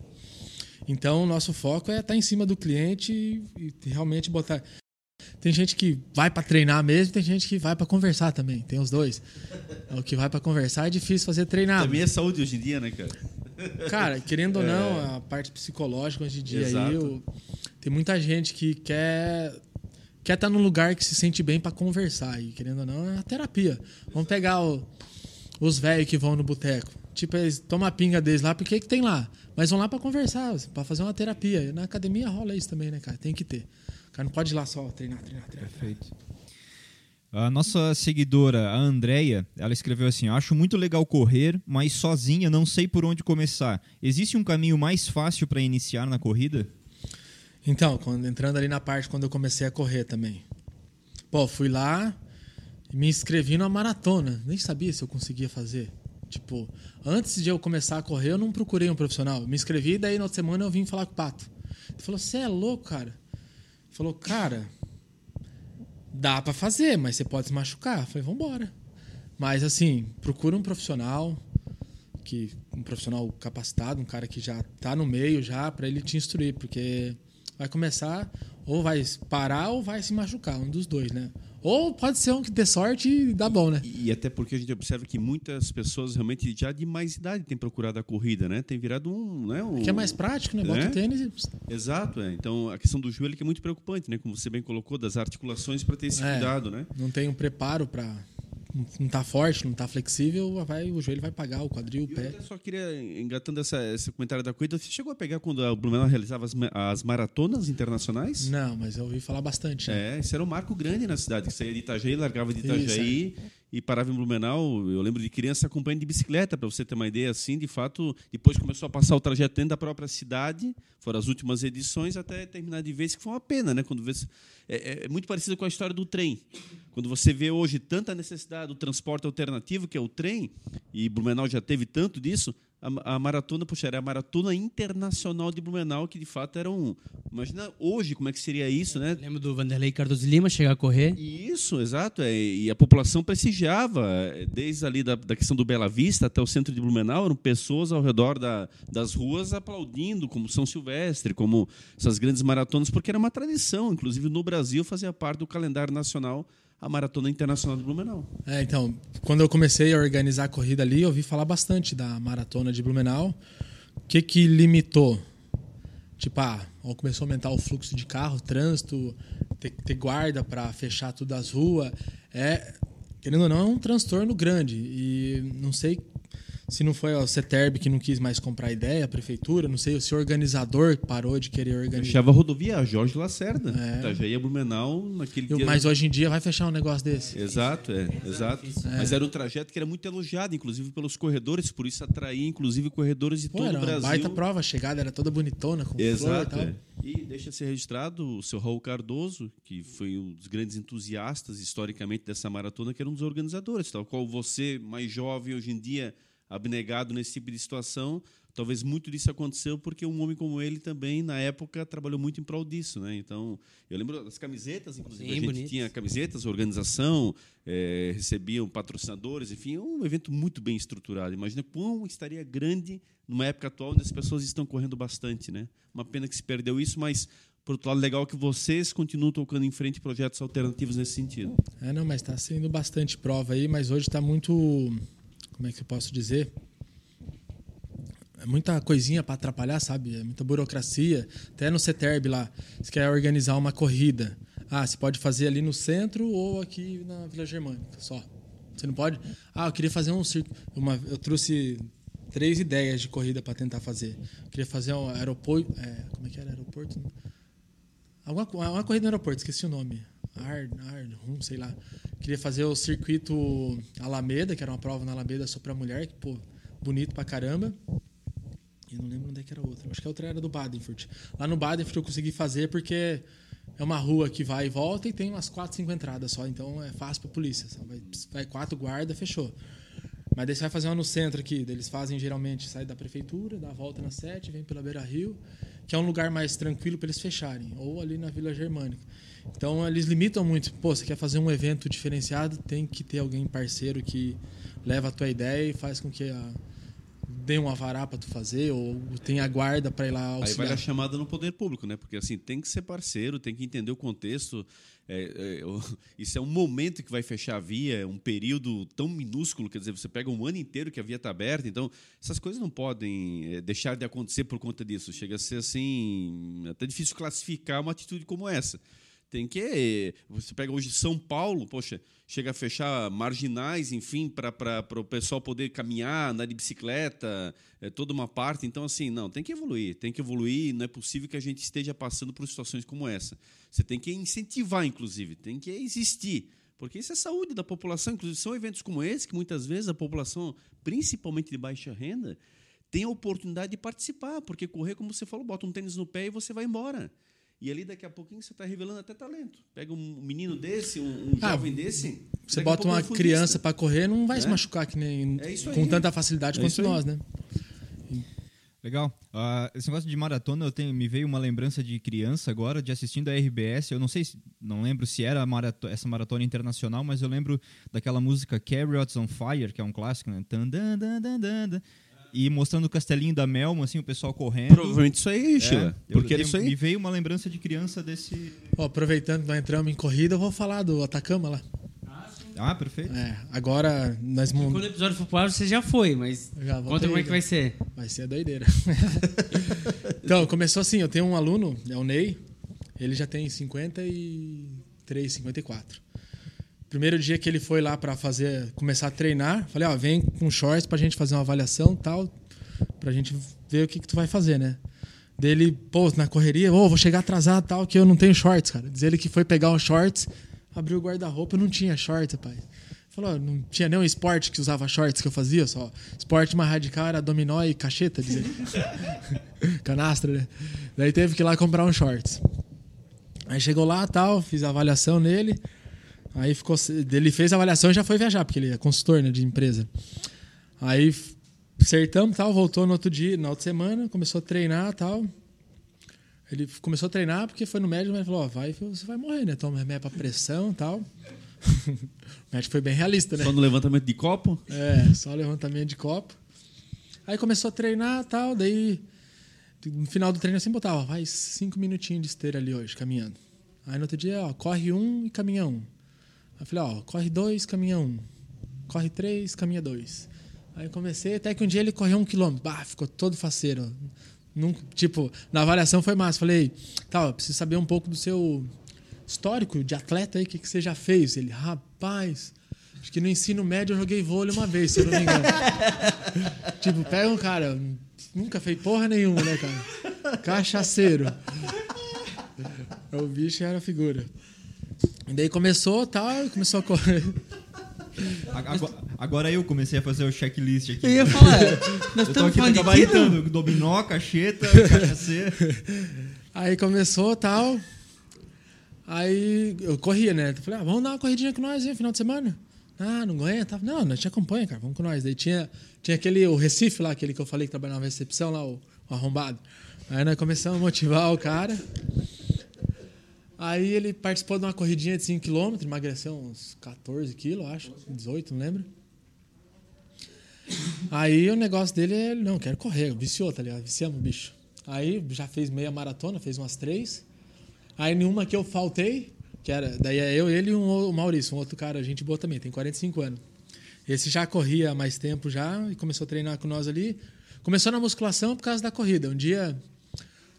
Então, nosso foco é estar tá em cima do cliente e, e realmente botar. Tem gente que vai para treinar mesmo, tem gente que vai para conversar também. Tem os dois. O que vai para conversar é difícil fazer treinar. Também é saúde hoje em dia, né, cara? Cara, querendo ou não, é. a parte psicológica hoje em dia Exato. aí, eu, tem muita gente que quer quer estar tá num lugar que se sente bem para conversar. E querendo ou não, é a terapia. Vamos pegar o, os velhos que vão no boteco. Tipo, eles tomam a pinga deles lá, porque que tem lá? Mas vão lá para conversar, para fazer uma terapia. Na academia rola isso também, né, cara? Tem que ter. O cara não pode ir lá só treinar, treinar, treinar. Perfeito. A nossa seguidora, a Andrea, ela escreveu assim: Acho muito legal correr, mas sozinha não sei por onde começar. Existe um caminho mais fácil para iniciar na corrida? Então, quando, entrando ali na parte quando eu comecei a correr também. Pô, fui lá e me inscrevi numa maratona. Nem sabia se eu conseguia fazer. Tipo, antes de eu começar a correr, eu não procurei um profissional. Me inscrevi e daí na outra semana eu vim falar com o Pato. Ele falou: Você é louco, cara? Ele falou: Cara, dá para fazer, mas você pode se machucar. Eu falei: Vambora. Mas assim, procura um profissional que um profissional capacitado, um cara que já tá no meio já para ele te instruir, porque vai começar, ou vai parar ou vai se machucar, um dos dois, né? Ou pode ser um que dê sorte e dá bom, né? E, até porque a gente observa que muitas pessoas realmente já de mais idade têm procurado a corrida, né? Tem virado um. Né, um que é mais prático, né? Bota né? o tênis e. Exato, é. Então a questão do joelho que é muito preocupante, né? Como você bem colocou, das articulações para ter esse é, cuidado, né? Não tem um preparo para não está forte, não está flexível, vai, o joelho vai pagar, o quadril, o pé. Eu só queria, engatando essa, esse comentário da corrida, você chegou a pegar quando o Blumenau realizava as, as, maratonas internacionais? Não, mas eu ouvi falar bastante. Né? É, isso era um marco grande na cidade, que saía de Itajaí, largava de Itajaí isso, é. E parava em Blumenau. Eu lembro de criança acompanhando de bicicleta, para você ter uma ideia assim, de fato, depois começou a passar o trajeto dentro da própria cidade, foram as últimas edições, até terminar de vez, que foi uma pena, né? Quando vê é, é, é, muito parecido com a história do trem. Quando você vê hoje tanta necessidade do transporte alternativo, que é o trem, e Blumenau já teve tanto disso, a, a maratona, puxa, era a maratona internacional de Blumenau, que de fato era um. Imagina hoje como é que seria isso, né? lembro do Vanderlei Cardoso Lima chegar a correr. Isso, exato. É, e a população prestigiava, é, desde ali da, da questão do Bela Vista até o centro de Blumenau, eram pessoas ao redor da, das ruas aplaudindo, como São Silvestre, como essas grandes maratonas, porque era uma tradição, inclusive no Brasil fazia parte do calendário nacional a Maratona Internacional de Blumenau. É, então, quando eu comecei a organizar a corrida ali, eu ouvi falar bastante da Maratona de Blumenau. O que que limitou? Tipo, ah, começou a aumentar o fluxo de carro, trânsito, ter, ter guarda para fechar tudo as ruas. É, querendo ou não, é um transtorno grande. E não sei se não foi o CETERB que não quis mais comprar ideia, a prefeitura, não sei, se o organizador parou de querer organizar. Fechava a rodovia Jorge Lacerda. É. Itajaí a Blumenau naquele dia. Mas hoje em dia vai fechar um negócio desse. Exato, é, exato. Mas era um trajeto que era muito elogiado, inclusive pelos corredores, por isso atraía, inclusive, corredores de Pô, todo era o uma Brasil. baita prova, a chegada era toda bonitona, com flor e Exato. tal. é. E deixa ser registrado o seu Raul Cardoso, que foi um dos grandes entusiastas historicamente dessa maratona, que era um dos organizadores, tal qual você, mais jovem hoje em dia, abnegado nesse tipo de situação, talvez muito disso aconteceu porque um homem como ele também, na época, trabalhou muito em prol disso. Né? Então, eu lembro das camisetas, inclusive, Sim, a gente bonitas. tinha camisetas, organização, eh, recebiam patrocinadores, enfim, um evento muito bem estruturado. Imagina quão estaria grande numa época atual onde as pessoas estão correndo bastante. Né? Uma pena que se perdeu isso, mas, por outro lado, legal que vocês continuam tocando em frente projetos alternativos nesse sentido. É, não, mas está sendo bastante prova aí, mas hoje está muito. Como é que eu posso dizer? É muita coisinha para atrapalhar, sabe? É muita burocracia. Até no CETERB lá, você quer organizar uma corrida. Ah, você pode fazer ali no centro ou aqui na Vila Germânica, só. Você não pode. Ah, eu queria fazer um circo. Uma, eu trouxe três ideias de corrida para tentar fazer. Eu queria fazer um aeroporto. É, como é que era? Aeroporto? Alguma, co- uma corrida no aeroporto, esqueci o nome. Ar, Ar, Rum, sei lá. Queria fazer o circuito Alameda, que era uma prova na Alameda só pra mulher, que, pô, bonito pra caramba. E não lembro onde é que era outra. Acho que a outra era do Badenfurt. Lá no Badenfurt eu consegui fazer porque é uma rua que vai e volta e tem umas quatro, cinco entradas só. Então é fácil pra polícia. Só vai, vai quatro guarda, fechou. Mas daí você vai fazer uma no centro aqui. Eles fazem geralmente, sai da prefeitura, dá a volta na sete, vem pela Beira Rio, que é um lugar mais tranquilo para eles fecharem. Ou ali na Vila Germânica. Então eles limitam muito. Pô, você quer fazer um evento diferenciado, tem que ter alguém parceiro que leva a tua ideia e faz com que a, dê um avará para tu fazer, ou tenha guarda para ir lá Aí auxiliar. vai a chamada no poder público, né? Porque assim tem que ser parceiro, tem que entender o contexto. É, é, [laughs] o- isso é um momento que vai fechar a via, é um período tão minúsculo, quer dizer, você pega um ano inteiro que a via está aberta, então essas coisas não podem é, deixar de acontecer por conta disso. Chega a ser assim, até difícil classificar uma atitude como essa. Tem que. Você pega hoje São Paulo, poxa, chega a fechar marginais, enfim, para o pessoal poder caminhar, andar de bicicleta, é toda uma parte. Então, assim, não, tem que evoluir, tem que evoluir. Não é possível que a gente esteja passando por situações como essa. Você tem que incentivar, inclusive, tem que existir. Porque isso é saúde da população. Inclusive, são eventos como esse que muitas vezes a população, principalmente de baixa renda, tem a oportunidade de participar. Porque correr, como você falou, bota um tênis no pé e você vai embora. E ali daqui a pouquinho você está revelando até talento. Pega um menino desse, um, um Ah, jovem desse. Você bota uma um fundista. criança para correr, não vai se É. machucar que nem É isso com aí. tanta facilidade É quanto nós, né? Legal. Ah, esse negócio de maratona, eu tenho, me veio uma lembrança de criança agora, de assistindo a RBS. Eu não sei, se, não lembro se era a marato- essa maratona internacional, mas eu lembro daquela música Carrots on Fire, que é um clássico, né? Tan, dan, dan, dan, dan, dan. E mostrando o castelinho da Melma, assim, o pessoal correndo. Provavelmente isso aí, Sheila. É, porque isso aí. Me veio uma lembrança de criança desse. Ó, aproveitando que nós entramos em corrida, eu vou falar do Atacama lá. Ah, perfeito. É, agora nós mon- Quando o episódio for pro ar, você já foi, mas Já conta como é que vai ser. Vai ser a doideira. [laughs] então, começou assim, eu tenho um aluno, é o Ney, ele já tem 53, 54. Primeiro dia que ele foi lá para fazer, começar a treinar, falei, ó, vem com shorts pra gente fazer uma avaliação, tal, pra gente ver o que que tu vai fazer, né? Dele, pô, na correria, ô, vou chegar atrasado, tal, que eu não tenho shorts, cara. Diz ele que foi pegar os shorts, abriu o guarda-roupa, não tinha shorts, rapaz. Falou, não tinha nenhum esporte que usava shorts que eu fazia, só esporte mais radical era dominó e cacheta, diz ele. [laughs] Canastra, né? Daí teve que ir lá comprar um shorts. Aí chegou lá, tal, fiz a avaliação nele. Aí ficou, ele fez a avaliação e já foi viajar, porque ele é consultor né, de empresa. Aí acertamos, tal, voltou no outro dia, na outra semana, começou a treinar, tal. Ele começou a treinar porque foi no médico, mas falou, ó, vai, você vai morrer, né? Toma remédio pra pressão, tal. [laughs] o médico foi bem realista, né? Só no levantamento de copo. É, só levantamento de copo. Aí começou a treinar tal, daí no final do treino assim botava, vai cinco minutinhos de esteira ali hoje, caminhando. Aí no outro dia, ó, corre um e caminha um. Aí falei, ó, corre dois, caminha um. Corre três, caminha dois. Aí comecei, até que um dia ele correu um quilômetro. Bah, ficou todo faceiro. Tipo, na avaliação foi massa. Falei, tá, eu preciso saber um pouco do seu histórico de atleta aí, o que, que você já fez? Ele, rapaz, Acho que no ensino médio eu joguei vôlei uma vez, se eu não me engano. [laughs] tipo, pega um cara, nunca fez porra nenhuma, né, cara? Cachaceiro. [laughs] O bicho era figura. E daí começou tal, começou a correr. [laughs] Agora, agora eu comecei a fazer o checklist aqui. Eu ia falar, nós Eu estamos aqui falando gabaritando. Dominó, cacheta, [laughs] cachaceiro. Aí começou tal. Aí eu corria, né? Eu falei, ah, vamos dar uma corridinha com nós aí, final de semana. Ah, não aguenta. Não, nós te acompanha, cara, vamos com nós. Daí tinha, tinha aquele, o Recife lá, aquele que eu falei que trabalhava na recepção lá, o, o arrombado. Aí nós começamos a motivar o cara. Aí ele participou de uma corridinha de 5km, emagreceu uns 14 quilos, acho, 18, não lembro. Aí o negócio dele é, não, quero correr, viciou, tá ligado? Viciamos o bicho. Aí já fez meia maratona, fez umas três. Aí nenhuma que eu faltei, que era, daí é eu, ele e um, o Maurício, um outro cara, gente boa também, tem 45 anos. Esse já corria há mais tempo já e começou a treinar com nós ali. Começou na musculação por causa da corrida. Um dia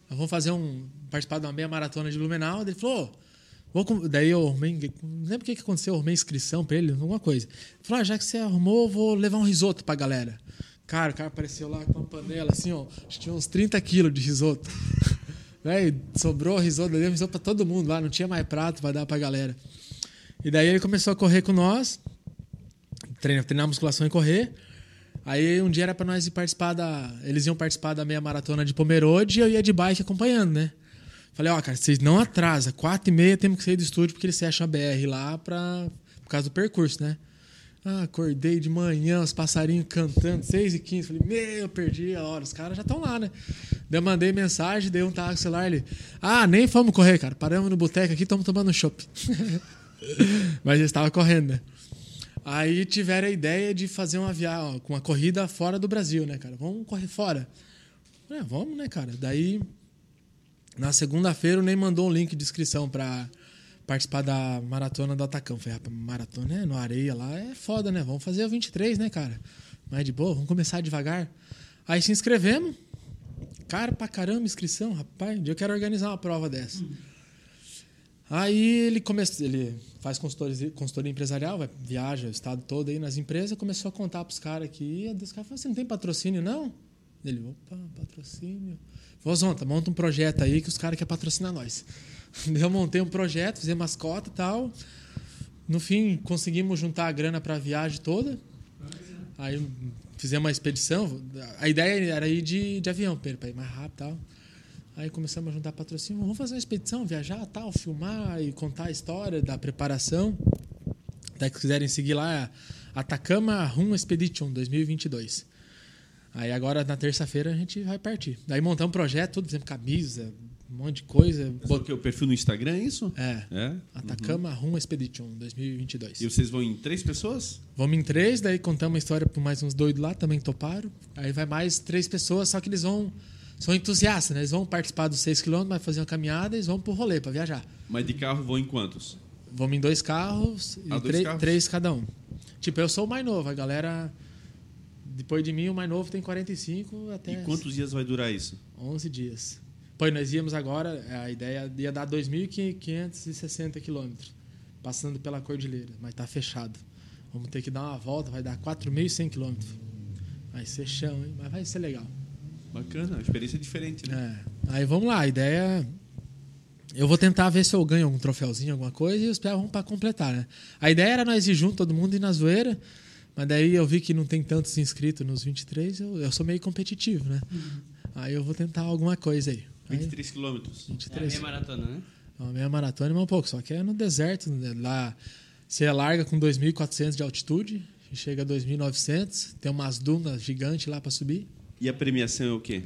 nós vamos fazer um participar de uma meia maratona de Blumenau, ele falou, vou daí eu arrumei, não lembro o que que aconteceu, eu arrumei inscrição pra ele, alguma coisa. Ele falou, ah, já que você arrumou, vou levar um risoto pra galera. Cara, o cara apareceu lá com uma panela assim, ó, acho que tinha uns 30 quilos de risoto. Véi, [laughs] sobrou risoto, deu risoto pra todo mundo lá, não tinha mais prato pra dar pra galera. E daí ele começou a correr com nós, treinar, treinar musculação e correr. Aí um dia era pra nós ir participar da. Eles iam participar da meia maratona de Pomerode e eu ia de bike acompanhando, né? Falei, ó, cara, vocês não atrasam. Quatro e meia temos que sair do estúdio porque eles fecham a BR lá pra, por causa do percurso, né? Ah, acordei de manhã, os passarinhos cantando, 6 e 15 Falei, meu, eu perdi a hora. Os caras já estão lá, né? Daí eu mandei mensagem, dei um tava com o celular, ele... Ah, nem fomos correr, cara. Paramos no boteco aqui, estamos tomando um chopp. [laughs] Mas eles estavam correndo, né? Aí tiveram a ideia de fazer uma viagem, uma corrida fora do Brasil, né, cara? Vamos correr fora. É, vamos, né, cara? Daí, na segunda-feira, o Ney mandou um link de inscrição para participar da maratona do Atacão. Falei, rapaz, maratona é no areia lá, é foda, né? Vamos fazer o 23, né, cara? Mas de boa, vamos começar devagar. Aí se inscrevemos. Cara, pra caramba, inscrição, rapaz. Um dia eu quero organizar uma prova dessa. Aí ele começa, ele faz consultoria, consultoria empresarial, vai, viaja o estado todo aí nas empresas, começou a contar pros caras que ia, os caras falaram, você não tem patrocínio, não? Ele, opa, patrocínio. Falei, Zonta, monta um projeto aí que os caras querem patrocinar nós. [laughs] Eu montei um projeto, fizemos mascota e tal. No fim, conseguimos juntar a grana para a viagem toda. Aí fizemos uma expedição. A ideia era ir de, de avião, para ir mais rápido e tal. Aí começamos a juntar patrocínio. Vamos fazer uma expedição, viajar, tal, filmar e contar a história da preparação. Até que quiserem seguir lá, Atacama Rum Expedition 2022. Aí agora, na terça-feira, a gente vai partir. Daí montamos um projeto, tudo, por exemplo, camisa, um monte de coisa. Bot... que o perfil no Instagram é isso? É. é? Atacama uhum. Rum Expedition 2022. E vocês vão em três pessoas? Vamos em três, daí contamos uma história para mais uns doidos lá, também toparam. Aí vai mais três pessoas, só que eles vão são entusiastas, né? Eles vão participar dos 6 km, vai fazer uma caminhada e eles vão pro rolê para viajar. Mas de carro vão em quantos? Vamos em dois carros Ah, e dois três, carros? três cada um. Tipo, eu sou o mais novo, a galera depois de mim o mais novo tem 45 até E quantos dias vai durar isso? 11 dias. Pois nós íamos agora, a ideia ia dar 2.560 quilômetros, passando pela cordilheira, mas tá fechado. Vamos ter que dar uma volta, vai dar 4.100 quilômetros. Vai ser chão, hein? Mas vai ser legal. Bacana, a experiência é diferente, né? É. Aí vamos lá, a ideia. Eu vou tentar ver se eu ganho algum troféuzinho, alguma coisa, e os pés vão para completar, né? A ideia era nós ir junto, todo mundo ir na zoeira, mas daí eu vi que não tem tantos inscritos nos 23, eu, eu sou meio competitivo, né? Aí eu vou tentar alguma coisa aí. aí 23 quilômetros. É a 23. meia maratona, né? Uma meia maratona é um pouco, só que é no deserto. né? Lá você larga com 2.400 de altitude, chega a 2.900, tem umas dunas gigantes lá para subir. E a premiação é o quê?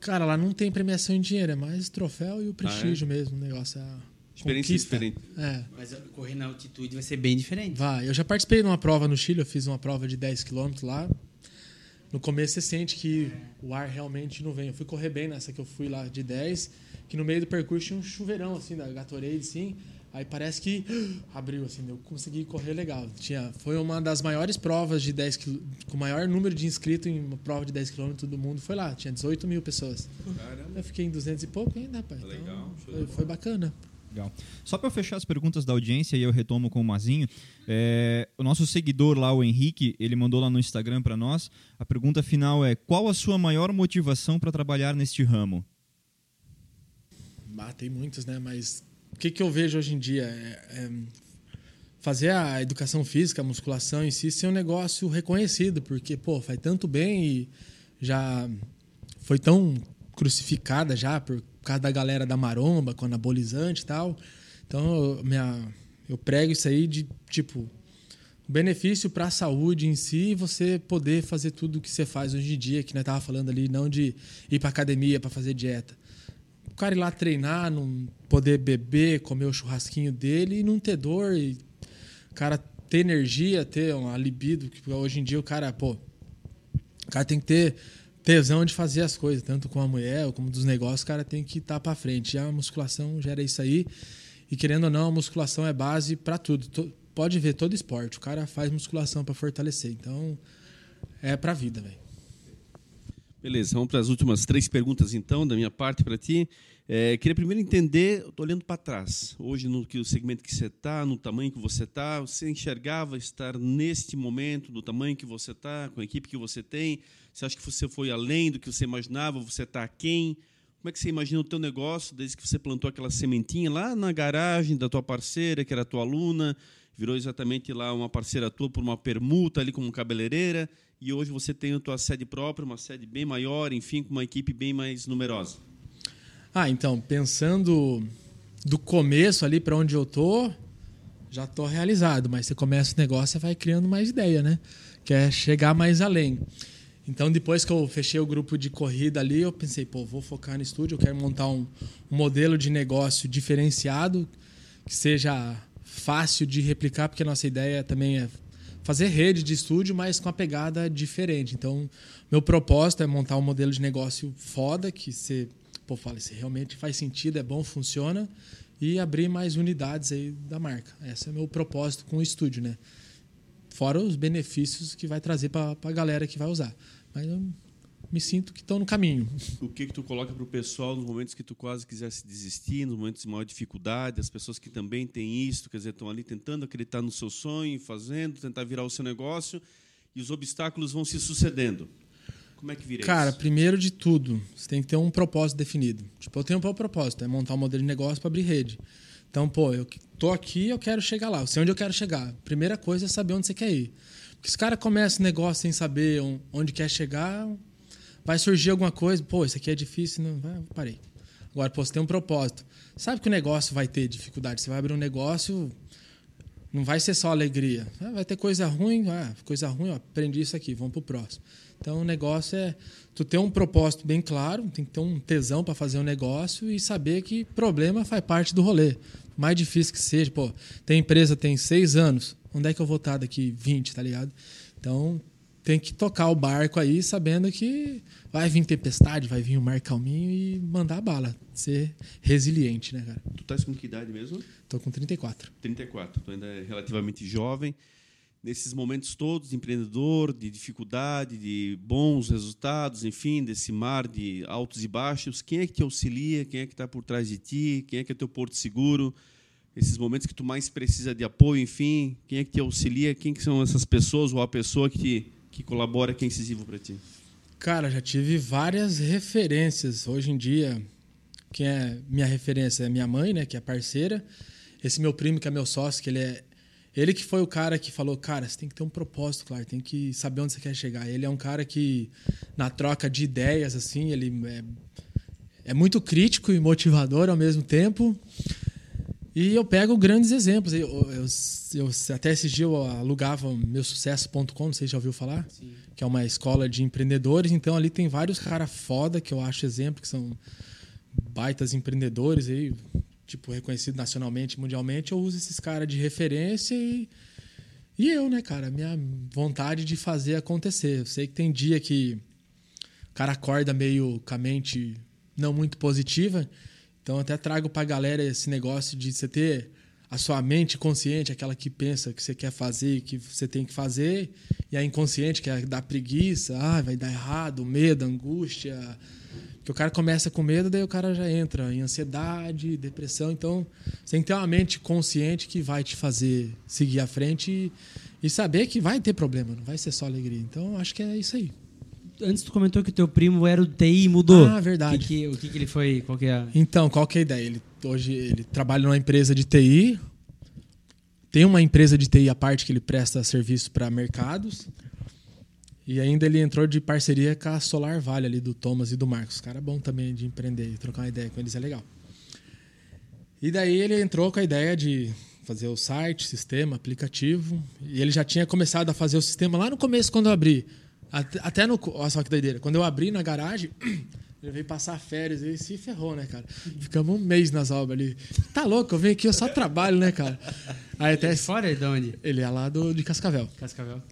Cara, lá não tem premiação em dinheiro, é mais troféu e o prestígio mesmo, o negócio. É Experiência conquista. diferente. É, Mas correr na altitude vai ser bem diferente. vai. Eu já participei de uma prova no Chile, eu fiz uma prova de 10 km lá. No começo você sente que o ar realmente não vem. Eu fui correr bem nessa que eu fui lá de 10, que no meio do percurso tinha um chuveirão assim da Gatorade, assim. Aí parece que [gasps] abriu assim, eu consegui correr legal. Tinha, foi uma das maiores provas de 10 quil- com o maior número de inscritos em uma prova de 10 km do mundo foi lá. Tinha 18 mil pessoas. Caramba. Eu fiquei em 200 e pouco ainda, rapaz. Então, Legal, de foi, foi bacana. Legal. Só para fechar as perguntas da audiência e eu retomo com o Mazinho, é, o nosso seguidor lá, o Henrique, ele mandou lá no Instagram para nós. A pergunta final é: qual a sua maior motivação para trabalhar neste ramo? Ah, tem muitos, né? Mas o que, que eu vejo hoje em dia é, é fazer a educação física, a musculação em si, ser um negócio reconhecido, porque pô, faz tanto bem e já foi tão crucificada já por causa da galera da maromba, com anabolizante e tal. Então, eu, minha, eu prego isso aí de, tipo, benefício para a saúde em si você poder fazer tudo o que você faz hoje em dia, que nós tava falando ali, não de ir para academia para fazer dieta. O cara ir lá treinar, não poder beber, comer o churrasquinho dele e não ter dor e o cara ter energia, ter uma libido, que hoje em dia o cara, pô, o cara tem que ter tesão de fazer as coisas, tanto com a mulher como dos negócios, o cara tem que estar tá para frente. E a musculação gera isso aí. E querendo ou não, a musculação é base para tudo. Pode ver todo esporte, o cara faz musculação para fortalecer. Então, é para a vida, velho. Beleza, vamos para as últimas três perguntas então da minha parte para ti. É, queria primeiro entender, estou olhando para trás, hoje no que o segmento que você está, no tamanho que você está, você enxergava estar neste momento, no tamanho que você está, com a equipe que você tem? Você acha que você foi além do que você imaginava? Você está aquém? Como é que você imagina o teu negócio desde que você plantou aquela sementinha lá na garagem da tua parceira, que era tua aluna, virou exatamente lá uma parceira tua por uma permuta ali como cabeleireira, e hoje você tem a tua sede própria, uma sede bem maior, enfim, com uma equipe bem mais numerosa? Ah, então, pensando do começo ali para onde eu tô, já estou realizado, mas você começa o negócio, você vai criando mais ideia, né? Quer chegar mais além. Então, depois que eu fechei o grupo de corrida ali, eu pensei, pô, vou focar no estúdio, eu quero montar um, um modelo de negócio diferenciado, que seja fácil de replicar, porque a nossa ideia também é fazer rede de estúdio, mas com a pegada diferente. Então, meu propósito é montar um modelo de negócio foda, que você pô, fala, se realmente faz sentido, é bom, funciona, e abrir mais unidades aí da marca. Esse é meu propósito com o estúdio, né? Fora os benefícios que vai trazer para a galera que vai usar. Mas eu me sinto que estão no caminho. O que que tu coloca para o pessoal nos momentos que tu quase quisesse desistir, nos momentos de maior dificuldade, as pessoas que também têm isso, quer dizer, estão ali tentando acreditar no seu sonho, fazendo, tentar virar o seu negócio, e os obstáculos vão se sucedendo. Como é que vira Cara, isso? primeiro de tudo, você tem que ter um propósito definido. Tipo, eu tenho um propósito, é montar um modelo de negócio para abrir rede. Então, pô, eu tô aqui, eu quero chegar lá. Eu sei onde eu quero chegar. Primeira coisa é saber onde você quer ir. Porque se o cara começa negócio sem saber onde quer chegar, vai surgir alguma coisa, pô, isso aqui é difícil, não, vai, parei. Agora, pô, você tem um propósito. Sabe que o negócio vai ter dificuldade. Você vai abrir um negócio, não vai ser só alegria. Ah, vai ter coisa ruim, ah, coisa ruim, ó, aprendi isso aqui, vamos pro próximo. Então, o negócio é tu ter um propósito bem claro, tem que ter um tesão para fazer um negócio e saber que problema faz parte do rolê. Mais difícil que seja, pô, tem empresa tem seis anos, onde é que eu vou estar daqui 20, tá ligado? Então, tem que tocar o barco aí sabendo que vai vir tempestade, vai vir um mar calminho e mandar a bala. Ser resiliente, né, cara? Tu estás com que idade mesmo? Tô com 34. 34. Tu ainda é relativamente jovem. Nesses momentos todos de empreendedor, de dificuldade, de bons resultados, enfim, desse mar de altos e baixos, quem é que te auxilia? Quem é que está por trás de ti? Quem é que é teu porto seguro? Esses momentos que tu mais precisa de apoio, enfim, quem é que te auxilia, quem que são essas pessoas ou a pessoa que, que colabora, que é incisivo para ti? Cara, já tive várias referências. Hoje em dia, quem é minha referência é minha mãe, né, que é parceira. Esse meu primo, que é meu sócio, que ele é ele que foi o cara que falou, cara, você tem que ter um propósito, claro, tem que saber onde você quer chegar. Ele é um cara que, na troca de ideias, assim, ele é, é muito crítico e motivador ao mesmo tempo. E eu pego grandes exemplos. Eu, eu, eu até esse dia eu alugava meusucesso.com, não sei se já ouviu falar, Sim. que é uma escola de empreendedores. Então ali tem vários caras foda que eu acho exemplo, que são baitas empreendedores aí, tipo reconhecido nacionalmente, mundialmente. Eu uso esses caras de referência e e eu, né, cara, minha vontade de fazer acontecer. Eu sei que tem dia que o cara acorda meio com a mente não muito positiva. Então, até trago para a galera esse negócio de você ter a sua mente consciente, aquela que pensa que você quer fazer, que você tem que fazer, e a inconsciente, que é da preguiça, ah, vai dar errado, medo, angústia, Porque o cara começa com medo, daí o cara já entra em ansiedade, depressão. Então, você tem que ter uma mente consciente que vai te fazer seguir à frente e, e saber que vai ter problema, não vai ser só alegria. Então, acho que é isso aí. Antes tu comentou que o teu primo era o TI e mudou. Ah, verdade. O que, que- o que, que ele foi? Qual que é a... Então, qual que é a ideia? Ele, hoje ele trabalha numa empresa de TI, tem uma empresa de TI à parte que ele presta serviço para mercados, e ainda ele entrou de parceria com a Solar Vale ali, do Thomas e do Marcos. Cara bom também de empreender e trocar uma ideia com eles é legal. E daí ele entrou com a ideia de fazer o site, sistema, aplicativo, e ele já tinha começado a fazer o sistema lá no começo quando eu abri. Até no. Olha só que doideira. Quando eu abri na garagem, [clears throat] ele veio passar férias e se ferrou, né, cara? Ficamos um mês nas obras ali. Tá louco, eu venho aqui, eu só trabalho, né, cara? Aí até. Fora de onde? Ele é lá do, de Cascavel. Cascavel.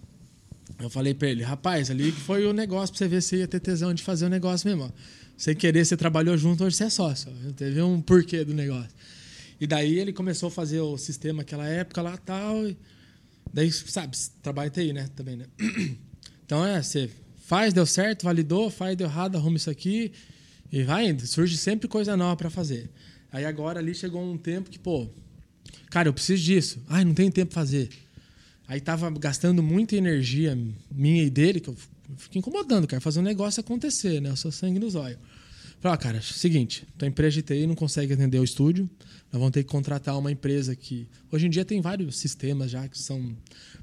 Eu falei pra ele, rapaz, ali que foi o negócio pra você ver se ia ter tesão de fazer o negócio mesmo, ó. Sem querer, você trabalhou junto, hoje você é sócio. Teve um porquê do negócio. E daí ele começou a fazer o sistema naquela época lá tal. e Daí, sabe, trabalha em TI, né? Também, né? [clears throat] Então é, você faz, deu certo, validou, faz, deu errado, arruma isso aqui. E vai indo. Surge sempre coisa nova pra fazer. Aí agora ali chegou um tempo que, pô, cara, eu preciso disso. Ai, não tenho tempo pra fazer. Aí tava gastando muita energia minha e dele, que eu fico incomodando, cara, fazer um negócio acontecer, né? Eu sou sangue nos olhos. Falei, ó, cara, seguinte, tua empresa de TI não consegue atender o estúdio, nós vamos ter que contratar uma empresa que. Hoje em dia tem vários sistemas já que são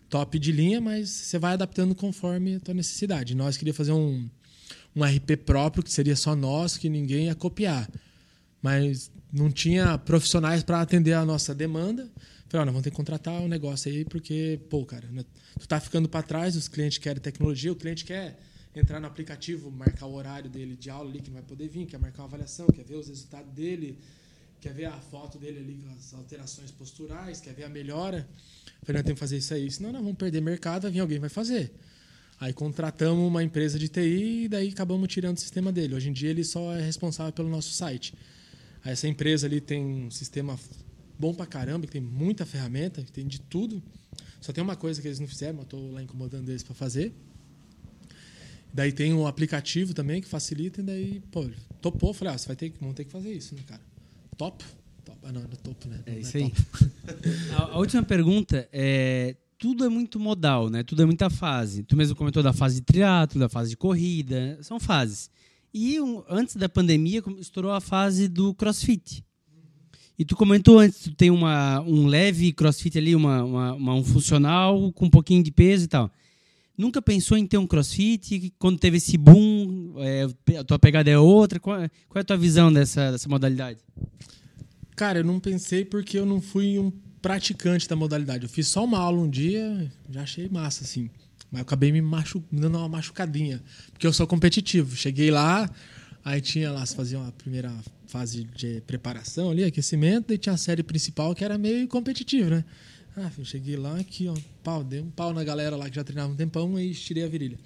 top de linha, mas você vai adaptando conforme a tua necessidade. Nós queríamos fazer um, um RP próprio, que seria só nosso, que ninguém ia copiar. Mas não tinha profissionais para atender a nossa demanda. Falei, ó, nós vamos ter que contratar um negócio aí, porque, pô, cara, né, tu tá ficando para trás, os clientes querem tecnologia, o cliente quer entrar no aplicativo, marcar o horário dele de aula ali, que não vai poder vir, quer marcar uma avaliação, quer ver os resultados dele, quer ver a foto dele ali as alterações posturais, quer ver a melhora. Falei, nós temos que fazer isso aí, senão nós vamos perder mercado, vai vir alguém vai fazer. Aí contratamos uma empresa de TI e daí acabamos tirando o sistema dele. Hoje em dia ele só é responsável pelo nosso site. Aí essa empresa ali tem um sistema bom pra caramba, que tem muita ferramenta, que tem de tudo. Só tem uma coisa que eles não fizeram, eu tô lá incomodando eles para fazer. Daí tem um aplicativo também que facilita, e daí, pô, topou, falei, ah, você vai ter que, vamos ter que fazer isso, né, cara? Top? Top. Ah, não, não é topo, né? Não É é isso aí. top. [laughs] A, a última pergunta é. Tudo é muito modal, né? Tudo é muita fase. Tu mesmo comentou da fase de triatlo, da fase de corrida, são fases. E um- antes da pandemia estourou a fase do CrossFit. E tu comentou antes, tu tem uma, um leve CrossFit ali, uma, uma- uma- um funcional com um pouquinho de peso e tal. Nunca pensou em ter um CrossFit? Quando teve esse boom, é, a tua pegada é outra? Qual, é- qual é a tua visão dessa, dessa modalidade? Cara, eu não pensei porque eu não fui um praticante da modalidade. Eu fiz só uma aula um dia, já achei massa, assim. Mas eu acabei me machu... dando uma machucadinha. Porque eu sou competitivo. Cheguei lá, aí tinha lá, se faziam a primeira fase de preparação ali, aquecimento, daí tinha a série principal que era meio competitiva, né? Ah, filho, cheguei lá aqui, ó, pau, dei um pau na galera lá que já treinava um tempão e estirei a virilha.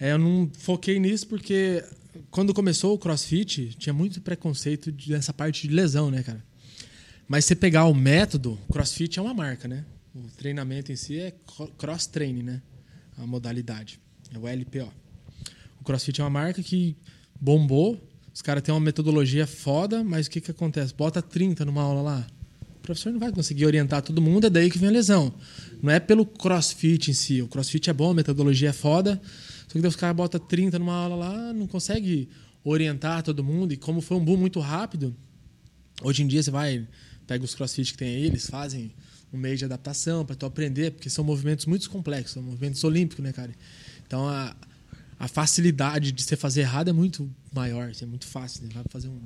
É, eu não foquei nisso porque quando começou o CrossFit, tinha muito preconceito de- dessa parte de lesão, né, cara? Mas você pegar o método, CrossFit é uma marca, né? O treinamento em si é cro- cross training, né? A modalidade. É o LPO. O CrossFit é uma marca que bombou. Os caras têm uma metodologia foda, mas o que, que acontece? Bota 30 numa aula lá. Professor não vai conseguir orientar todo mundo, é daí que vem a lesão. Não é pelo crossfit em si. O crossfit é bom, a metodologia é foda. Só que os caras botam 30 numa aula lá, não consegue orientar todo mundo. E como foi um boom muito rápido, hoje em dia você vai, pega os crossfit que tem aí, eles fazem um meio de adaptação para tu aprender, porque são movimentos muito complexos, são movimentos olímpicos, né, cara? Então a, a facilidade de você fazer errado é muito maior, é muito fácil, né? Vai fazer um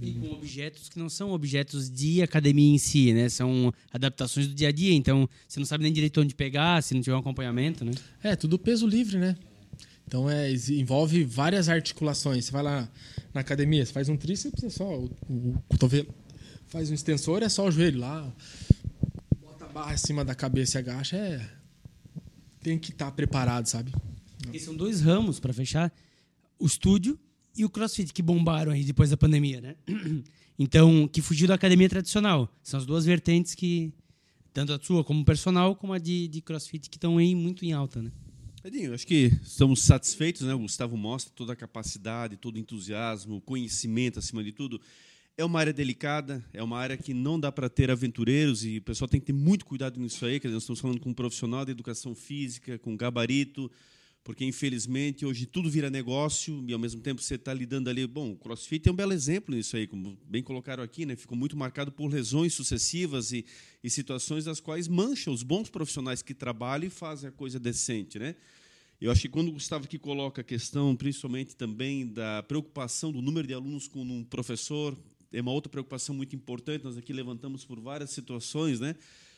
E com objetos que não são objetos de academia em si, né? São adaptações do dia a dia. Então, você não sabe nem direito onde pegar, se não tiver um acompanhamento, né? É, tudo peso livre, né? Então é, envolve várias articulações. Você vai lá na academia, você faz um tríceps, é só o, o cotovelo. Faz um extensor, é só o joelho lá. Bota a barra acima da cabeça e agacha, é. Tem que estar preparado, sabe? Porque são dois ramos, para fechar: o estúdio e o crossfit, que bombaram aí depois da pandemia, né? [clears throat] Então, que fugiu da academia tradicional. São as duas vertentes que, tanto a sua como personal, como a de, de crossfit, que estão aí muito em alta, né? Edinho, acho que estamos satisfeitos, né? O Gustavo mostra toda a capacidade, todo o entusiasmo, conhecimento acima de tudo. É uma área delicada, é uma área que não dá para ter aventureiros e o pessoal tem que ter muito cuidado nisso aí, que nós estamos falando com um profissional de educação física, com gabarito, porque infelizmente hoje tudo vira negócio e ao mesmo tempo você está lidando ali. Bom, o CrossFit é um belo exemplo nisso aí, como bem colocaram aqui, né? Ficou muito marcado por lesões sucessivas e, e situações das quais mancham os bons profissionais que trabalham e fazem a coisa decente, né? Eu acho que quando o Gustavo aqui coloca a questão, principalmente também da preocupação do número de alunos com um professor, é uma outra preocupação muito importante. Nós aqui levantamos por várias situações, né?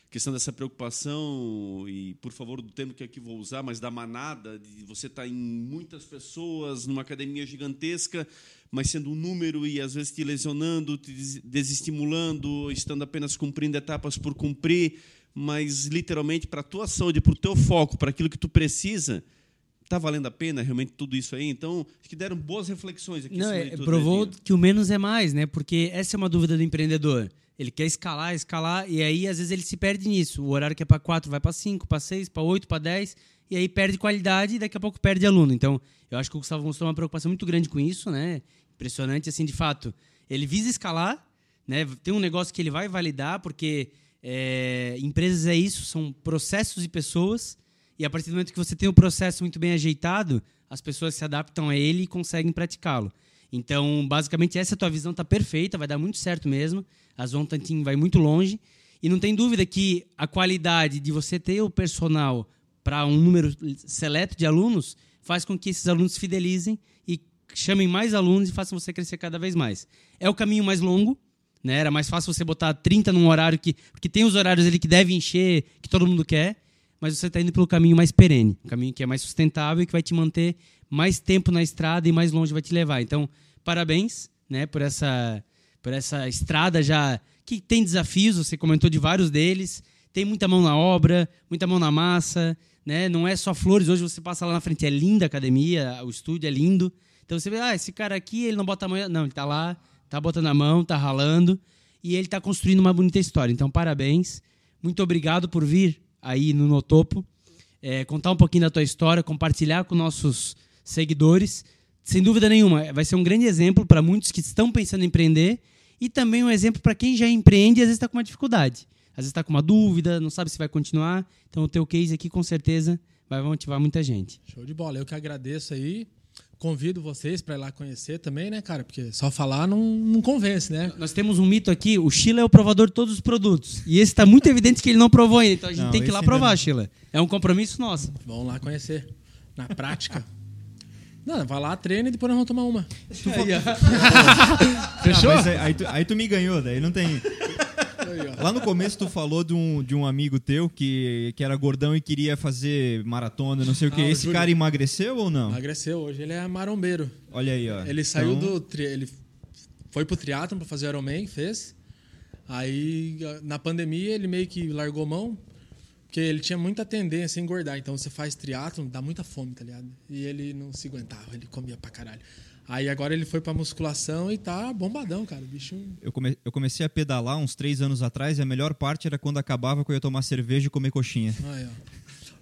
Questão dessa preocupação e por favor do termo que aqui vou usar, mas da manada de você estar tá em muitas pessoas numa academia gigantesca, mas sendo um número e às vezes te lesionando, te desestimulando, estando apenas cumprindo etapas por cumprir, mas literalmente para a tua saúde, para o teu foco, para aquilo que tu precisa, Está valendo a pena realmente tudo isso aí? Então, acho que deram boas reflexões aqui. Não, é, provou que o menos é mais, né? Porque essa é uma dúvida do empreendedor. Ele quer escalar, escalar, e aí às vezes ele se perde nisso. O horário que é para 4 vai para 5, para 6, para 8, para 10, e aí perde qualidade e daqui a pouco perde aluno. Então, eu acho que o Gustavo mostrou uma preocupação muito grande com isso, né? Impressionante, assim, de fato. Ele visa escalar, né? Tem um negócio que ele vai validar, porque é, empresas é isso, são processos e pessoas e a partir do momento que você tem o processo muito bem ajeitado, as pessoas se adaptam a ele e conseguem praticá-lo. Então, basicamente, essa tua visão está perfeita, vai dar muito certo mesmo. A Zon Tantin vai muito longe. E não tem dúvida que a qualidade de você ter o personal para um número seleto de alunos faz com que esses alunos se fidelizem e chamem mais alunos e façam você crescer cada vez mais. É o caminho mais longo, né? Era mais fácil você botar 30 num horário que. Porque tem os horários ali que deve encher, que todo mundo quer mas você está indo pelo caminho mais perene, um caminho que é mais sustentável e que vai te manter mais tempo na estrada e mais longe vai te levar. Então, parabéns, né, por essa por essa estrada já que tem desafios, você comentou de vários deles, tem muita mão na obra, muita mão na massa, né? Não é só flores, hoje você passa lá na frente, é linda a academia, o estúdio é lindo. Então você vê, ah, esse cara aqui, ele não bota a mão, não, ele está lá, está botando a mão, está ralando e ele está construindo uma bonita história. Então, parabéns. Muito obrigado por vir aí no Notopo, é, contar um pouquinho da tua história, compartilhar com nossos seguidores. Sem dúvida nenhuma, vai ser um grande exemplo para muitos que estão pensando em empreender e também um exemplo para quem já empreende e às vezes está com uma dificuldade. Às vezes está com uma dúvida, não sabe se vai continuar. Então, o teu case aqui, com certeza, vai motivar muita gente. Show de bola. Eu que agradeço aí convido vocês para ir lá conhecer também, né, cara? Porque só falar não, não convence, né? Nós temos um mito aqui, o Sheila é o provador de todos os produtos. E esse está muito evidente que ele não provou ainda, então a gente não, tem que ir lá provar, Sheila. É um compromisso nosso. Vamos lá conhecer. Na prática. [laughs] Não, vai lá, treina e depois nós vamos tomar uma. [laughs] Fechou? Não, aí, aí, tu, aí tu me ganhou, daí não tem. Lá no começo tu falou de um, de um amigo teu que, que era gordão e queria fazer maratona, não sei o que. Ah, Esse Júlio. cara emagreceu ou não? Emagreceu, hoje ele é marombeiro. Olha aí, ó. Ele saiu então... do. Tri... Ele foi pro triatlon pra fazer Ironman, fez. Aí, na pandemia, ele meio que largou mão, porque ele tinha muita tendência a engordar. Então, você faz triatlon, dá muita fome, tá ligado? E ele não se aguentava, ele comia pra caralho. Aí agora ele foi pra musculação e tá bombadão, cara. O bicho. Eu, come... eu comecei a pedalar uns três anos atrás e a melhor parte era quando acabava que eu ia tomar cerveja e comer coxinha. Aí, ó.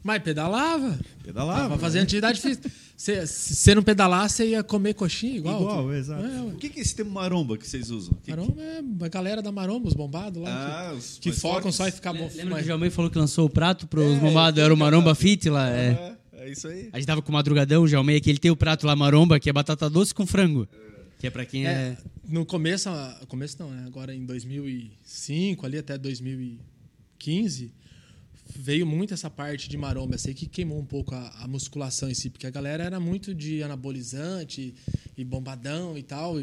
Mas pedalava. Pedalava. Pra fazer né? atividade física. Se você não pedalar, você ia comer coxinha igual. Igual, exato. É, o que, que é esse termo maromba que vocês usam? Que maromba que... é a galera da maromba, os bombados lá. Ah, que, os que focam fortes. só em ficar bom. Lembra que o Jalmei falou que lançou o prato para os é, bombados? Era o maromba fit lá? É. é. É isso aí. A gente tava com o madrugadão, o Jalmei, que ele tem o prato lá maromba, que é batata doce com frango. É. Que é para quem é, é, No começo, começo não, né? Agora em 2005, ali até 2015, veio muito essa parte de maromba. Sei que queimou um pouco a, a, musculação em si, porque a galera era muito de anabolizante e bombadão e tal.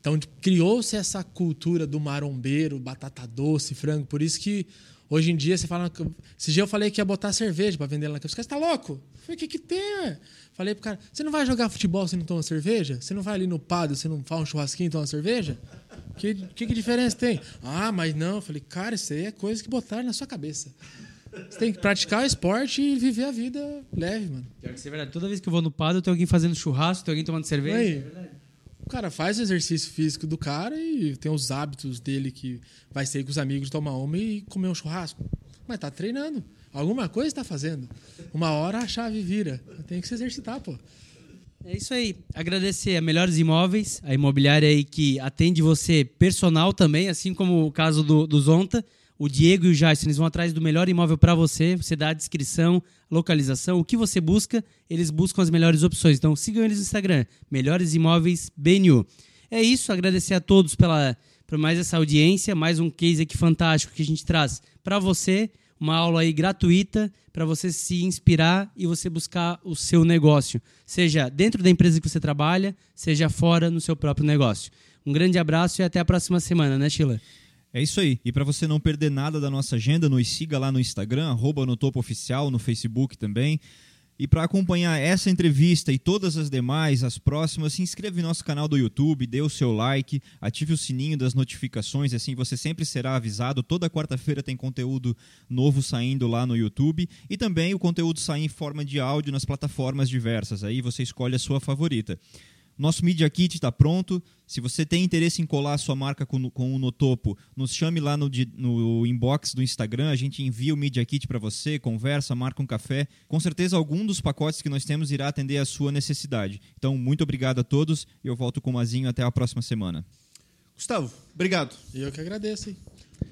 Então criou-se essa cultura do marombeiro, batata doce, frango. Por isso que hoje em dia você fala. Esse dia eu falei que ia botar cerveja para vender lá na casa. Você tá louco? Eu falei, o que, que tem? Ué? Falei pro cara, você não vai jogar futebol se não toma cerveja? Você não vai ali no padre, você não faz um churrasquinho e toma cerveja? Que, que, que diferença tem? Ah, mas não. Falei, cara, isso aí é coisa que botaram na sua cabeça. Você tem que praticar esporte e viver a vida leve, mano. Pior que isso é verdade. Toda vez que eu vou no padre, tem alguém fazendo churrasco, tem alguém tomando cerveja. Aí, é o cara faz o exercício físico do cara e tem os hábitos dele que vai sair com os amigos, tomar uma e comer um churrasco. Mas tá treinando. Alguma coisa está fazendo. Uma hora a chave vira. Tem que se exercitar, pô. É isso aí. Agradecer a Melhores Imóveis, a imobiliária aí que atende você personal também, assim como o caso do, do Zonta. O Diego e o Jason, eles vão atrás do melhor imóvel para você. Você dá a descrição, localização, o que você busca, eles buscam as melhores opções. Então sigam eles no Instagram, Melhores Imóveis BNU. É isso, agradecer a todos pela, por mais essa audiência, mais um case aqui fantástico que a gente traz para você uma aula aí gratuita para você se inspirar e você buscar o seu negócio, seja dentro da empresa que você trabalha, seja fora no seu próprio negócio. Um grande abraço e até a próxima semana, né, Sheila? É isso aí. E para você não perder nada da nossa agenda, nos siga lá no Instagram, arroba no Topo Oficial, no Facebook também. E para acompanhar essa entrevista e todas as demais, as próximas, se inscreva em nosso canal do YouTube, dê o seu like, ative o sininho das notificações, assim você sempre será avisado. Toda quarta-feira tem conteúdo novo saindo lá no YouTube e também o conteúdo sai em forma de áudio nas plataformas diversas. Aí você escolhe a sua favorita. Nosso Media Kit está pronto. Se você tem interesse em colar a sua marca com, com o Notopo, nos chame lá no, no, inbox do Instagram. A gente envia o Media Kit para você, conversa, marca um café. Com certeza, algum dos pacotes que nós temos irá atender a sua necessidade. Então, muito obrigado a todos. Eu volto com o Mazinho até a próxima semana. Gustavo, obrigado. Eu que agradeço. Hein?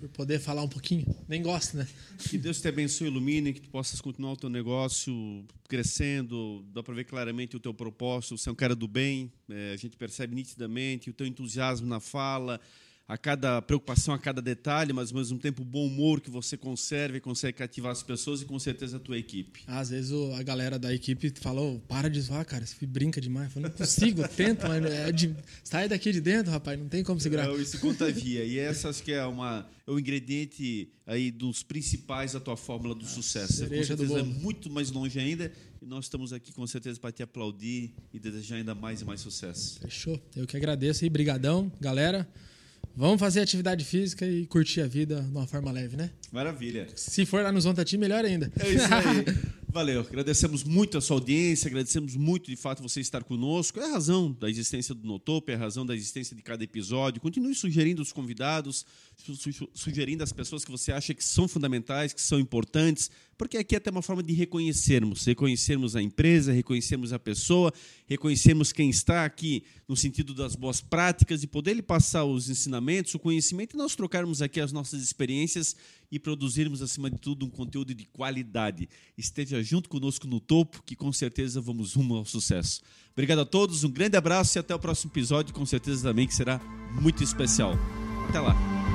Por poder falar um pouquinho. Nem gosto, né? Que Deus te abençoe ilumine, que tu possas continuar o teu negócio crescendo. Dá para ver claramente o teu propósito. Você é um cara do bem, é, a gente percebe nitidamente o teu entusiasmo na fala a cada preocupação, a cada detalhe, mas ao mesmo tempo o bom humor que você conserva e consegue cativar as pessoas e com certeza a tua equipe. Às vezes a galera da equipe falou, para de zoar, cara, você brinca demais. Eu falei, não consigo, tento, mas é de... sai daqui de dentro, rapaz, não tem como segurar. Não, isso contavia. E essa acho que é, uma, é o ingrediente aí dos principais da tua fórmula do a sucesso. Com certeza é muito mais longe ainda e nós estamos aqui com certeza para te aplaudir e desejar ainda mais e mais sucesso. Fechou. Eu que agradeço aí, brigadão, galera. Vamos fazer atividade física e curtir a vida de uma forma leve, né? Maravilha. Se for lá no Zontati, melhor ainda. É isso aí. [laughs] Valeu. Agradecemos muito a sua audiência, agradecemos muito, de fato, você estar conosco. É a razão da existência do Notopo, é a razão da existência de cada episódio. Continue sugerindo os convidados, sugerindo as pessoas que você acha que são fundamentais, que são importantes, porque aqui é até uma forma de reconhecermos, reconhecermos a empresa, reconhecermos a pessoa, reconhecermos quem está aqui no sentido das boas práticas e poder lhe passar os ensinamentos, o conhecimento e nós trocarmos aqui as nossas experiências e produzirmos, acima de tudo, um conteúdo de qualidade. Esteja junto conosco no topo, que com certeza vamos rumo ao sucesso. Obrigado a todos, um grande abraço e até o próximo episódio, com certeza também que será muito especial. Até lá!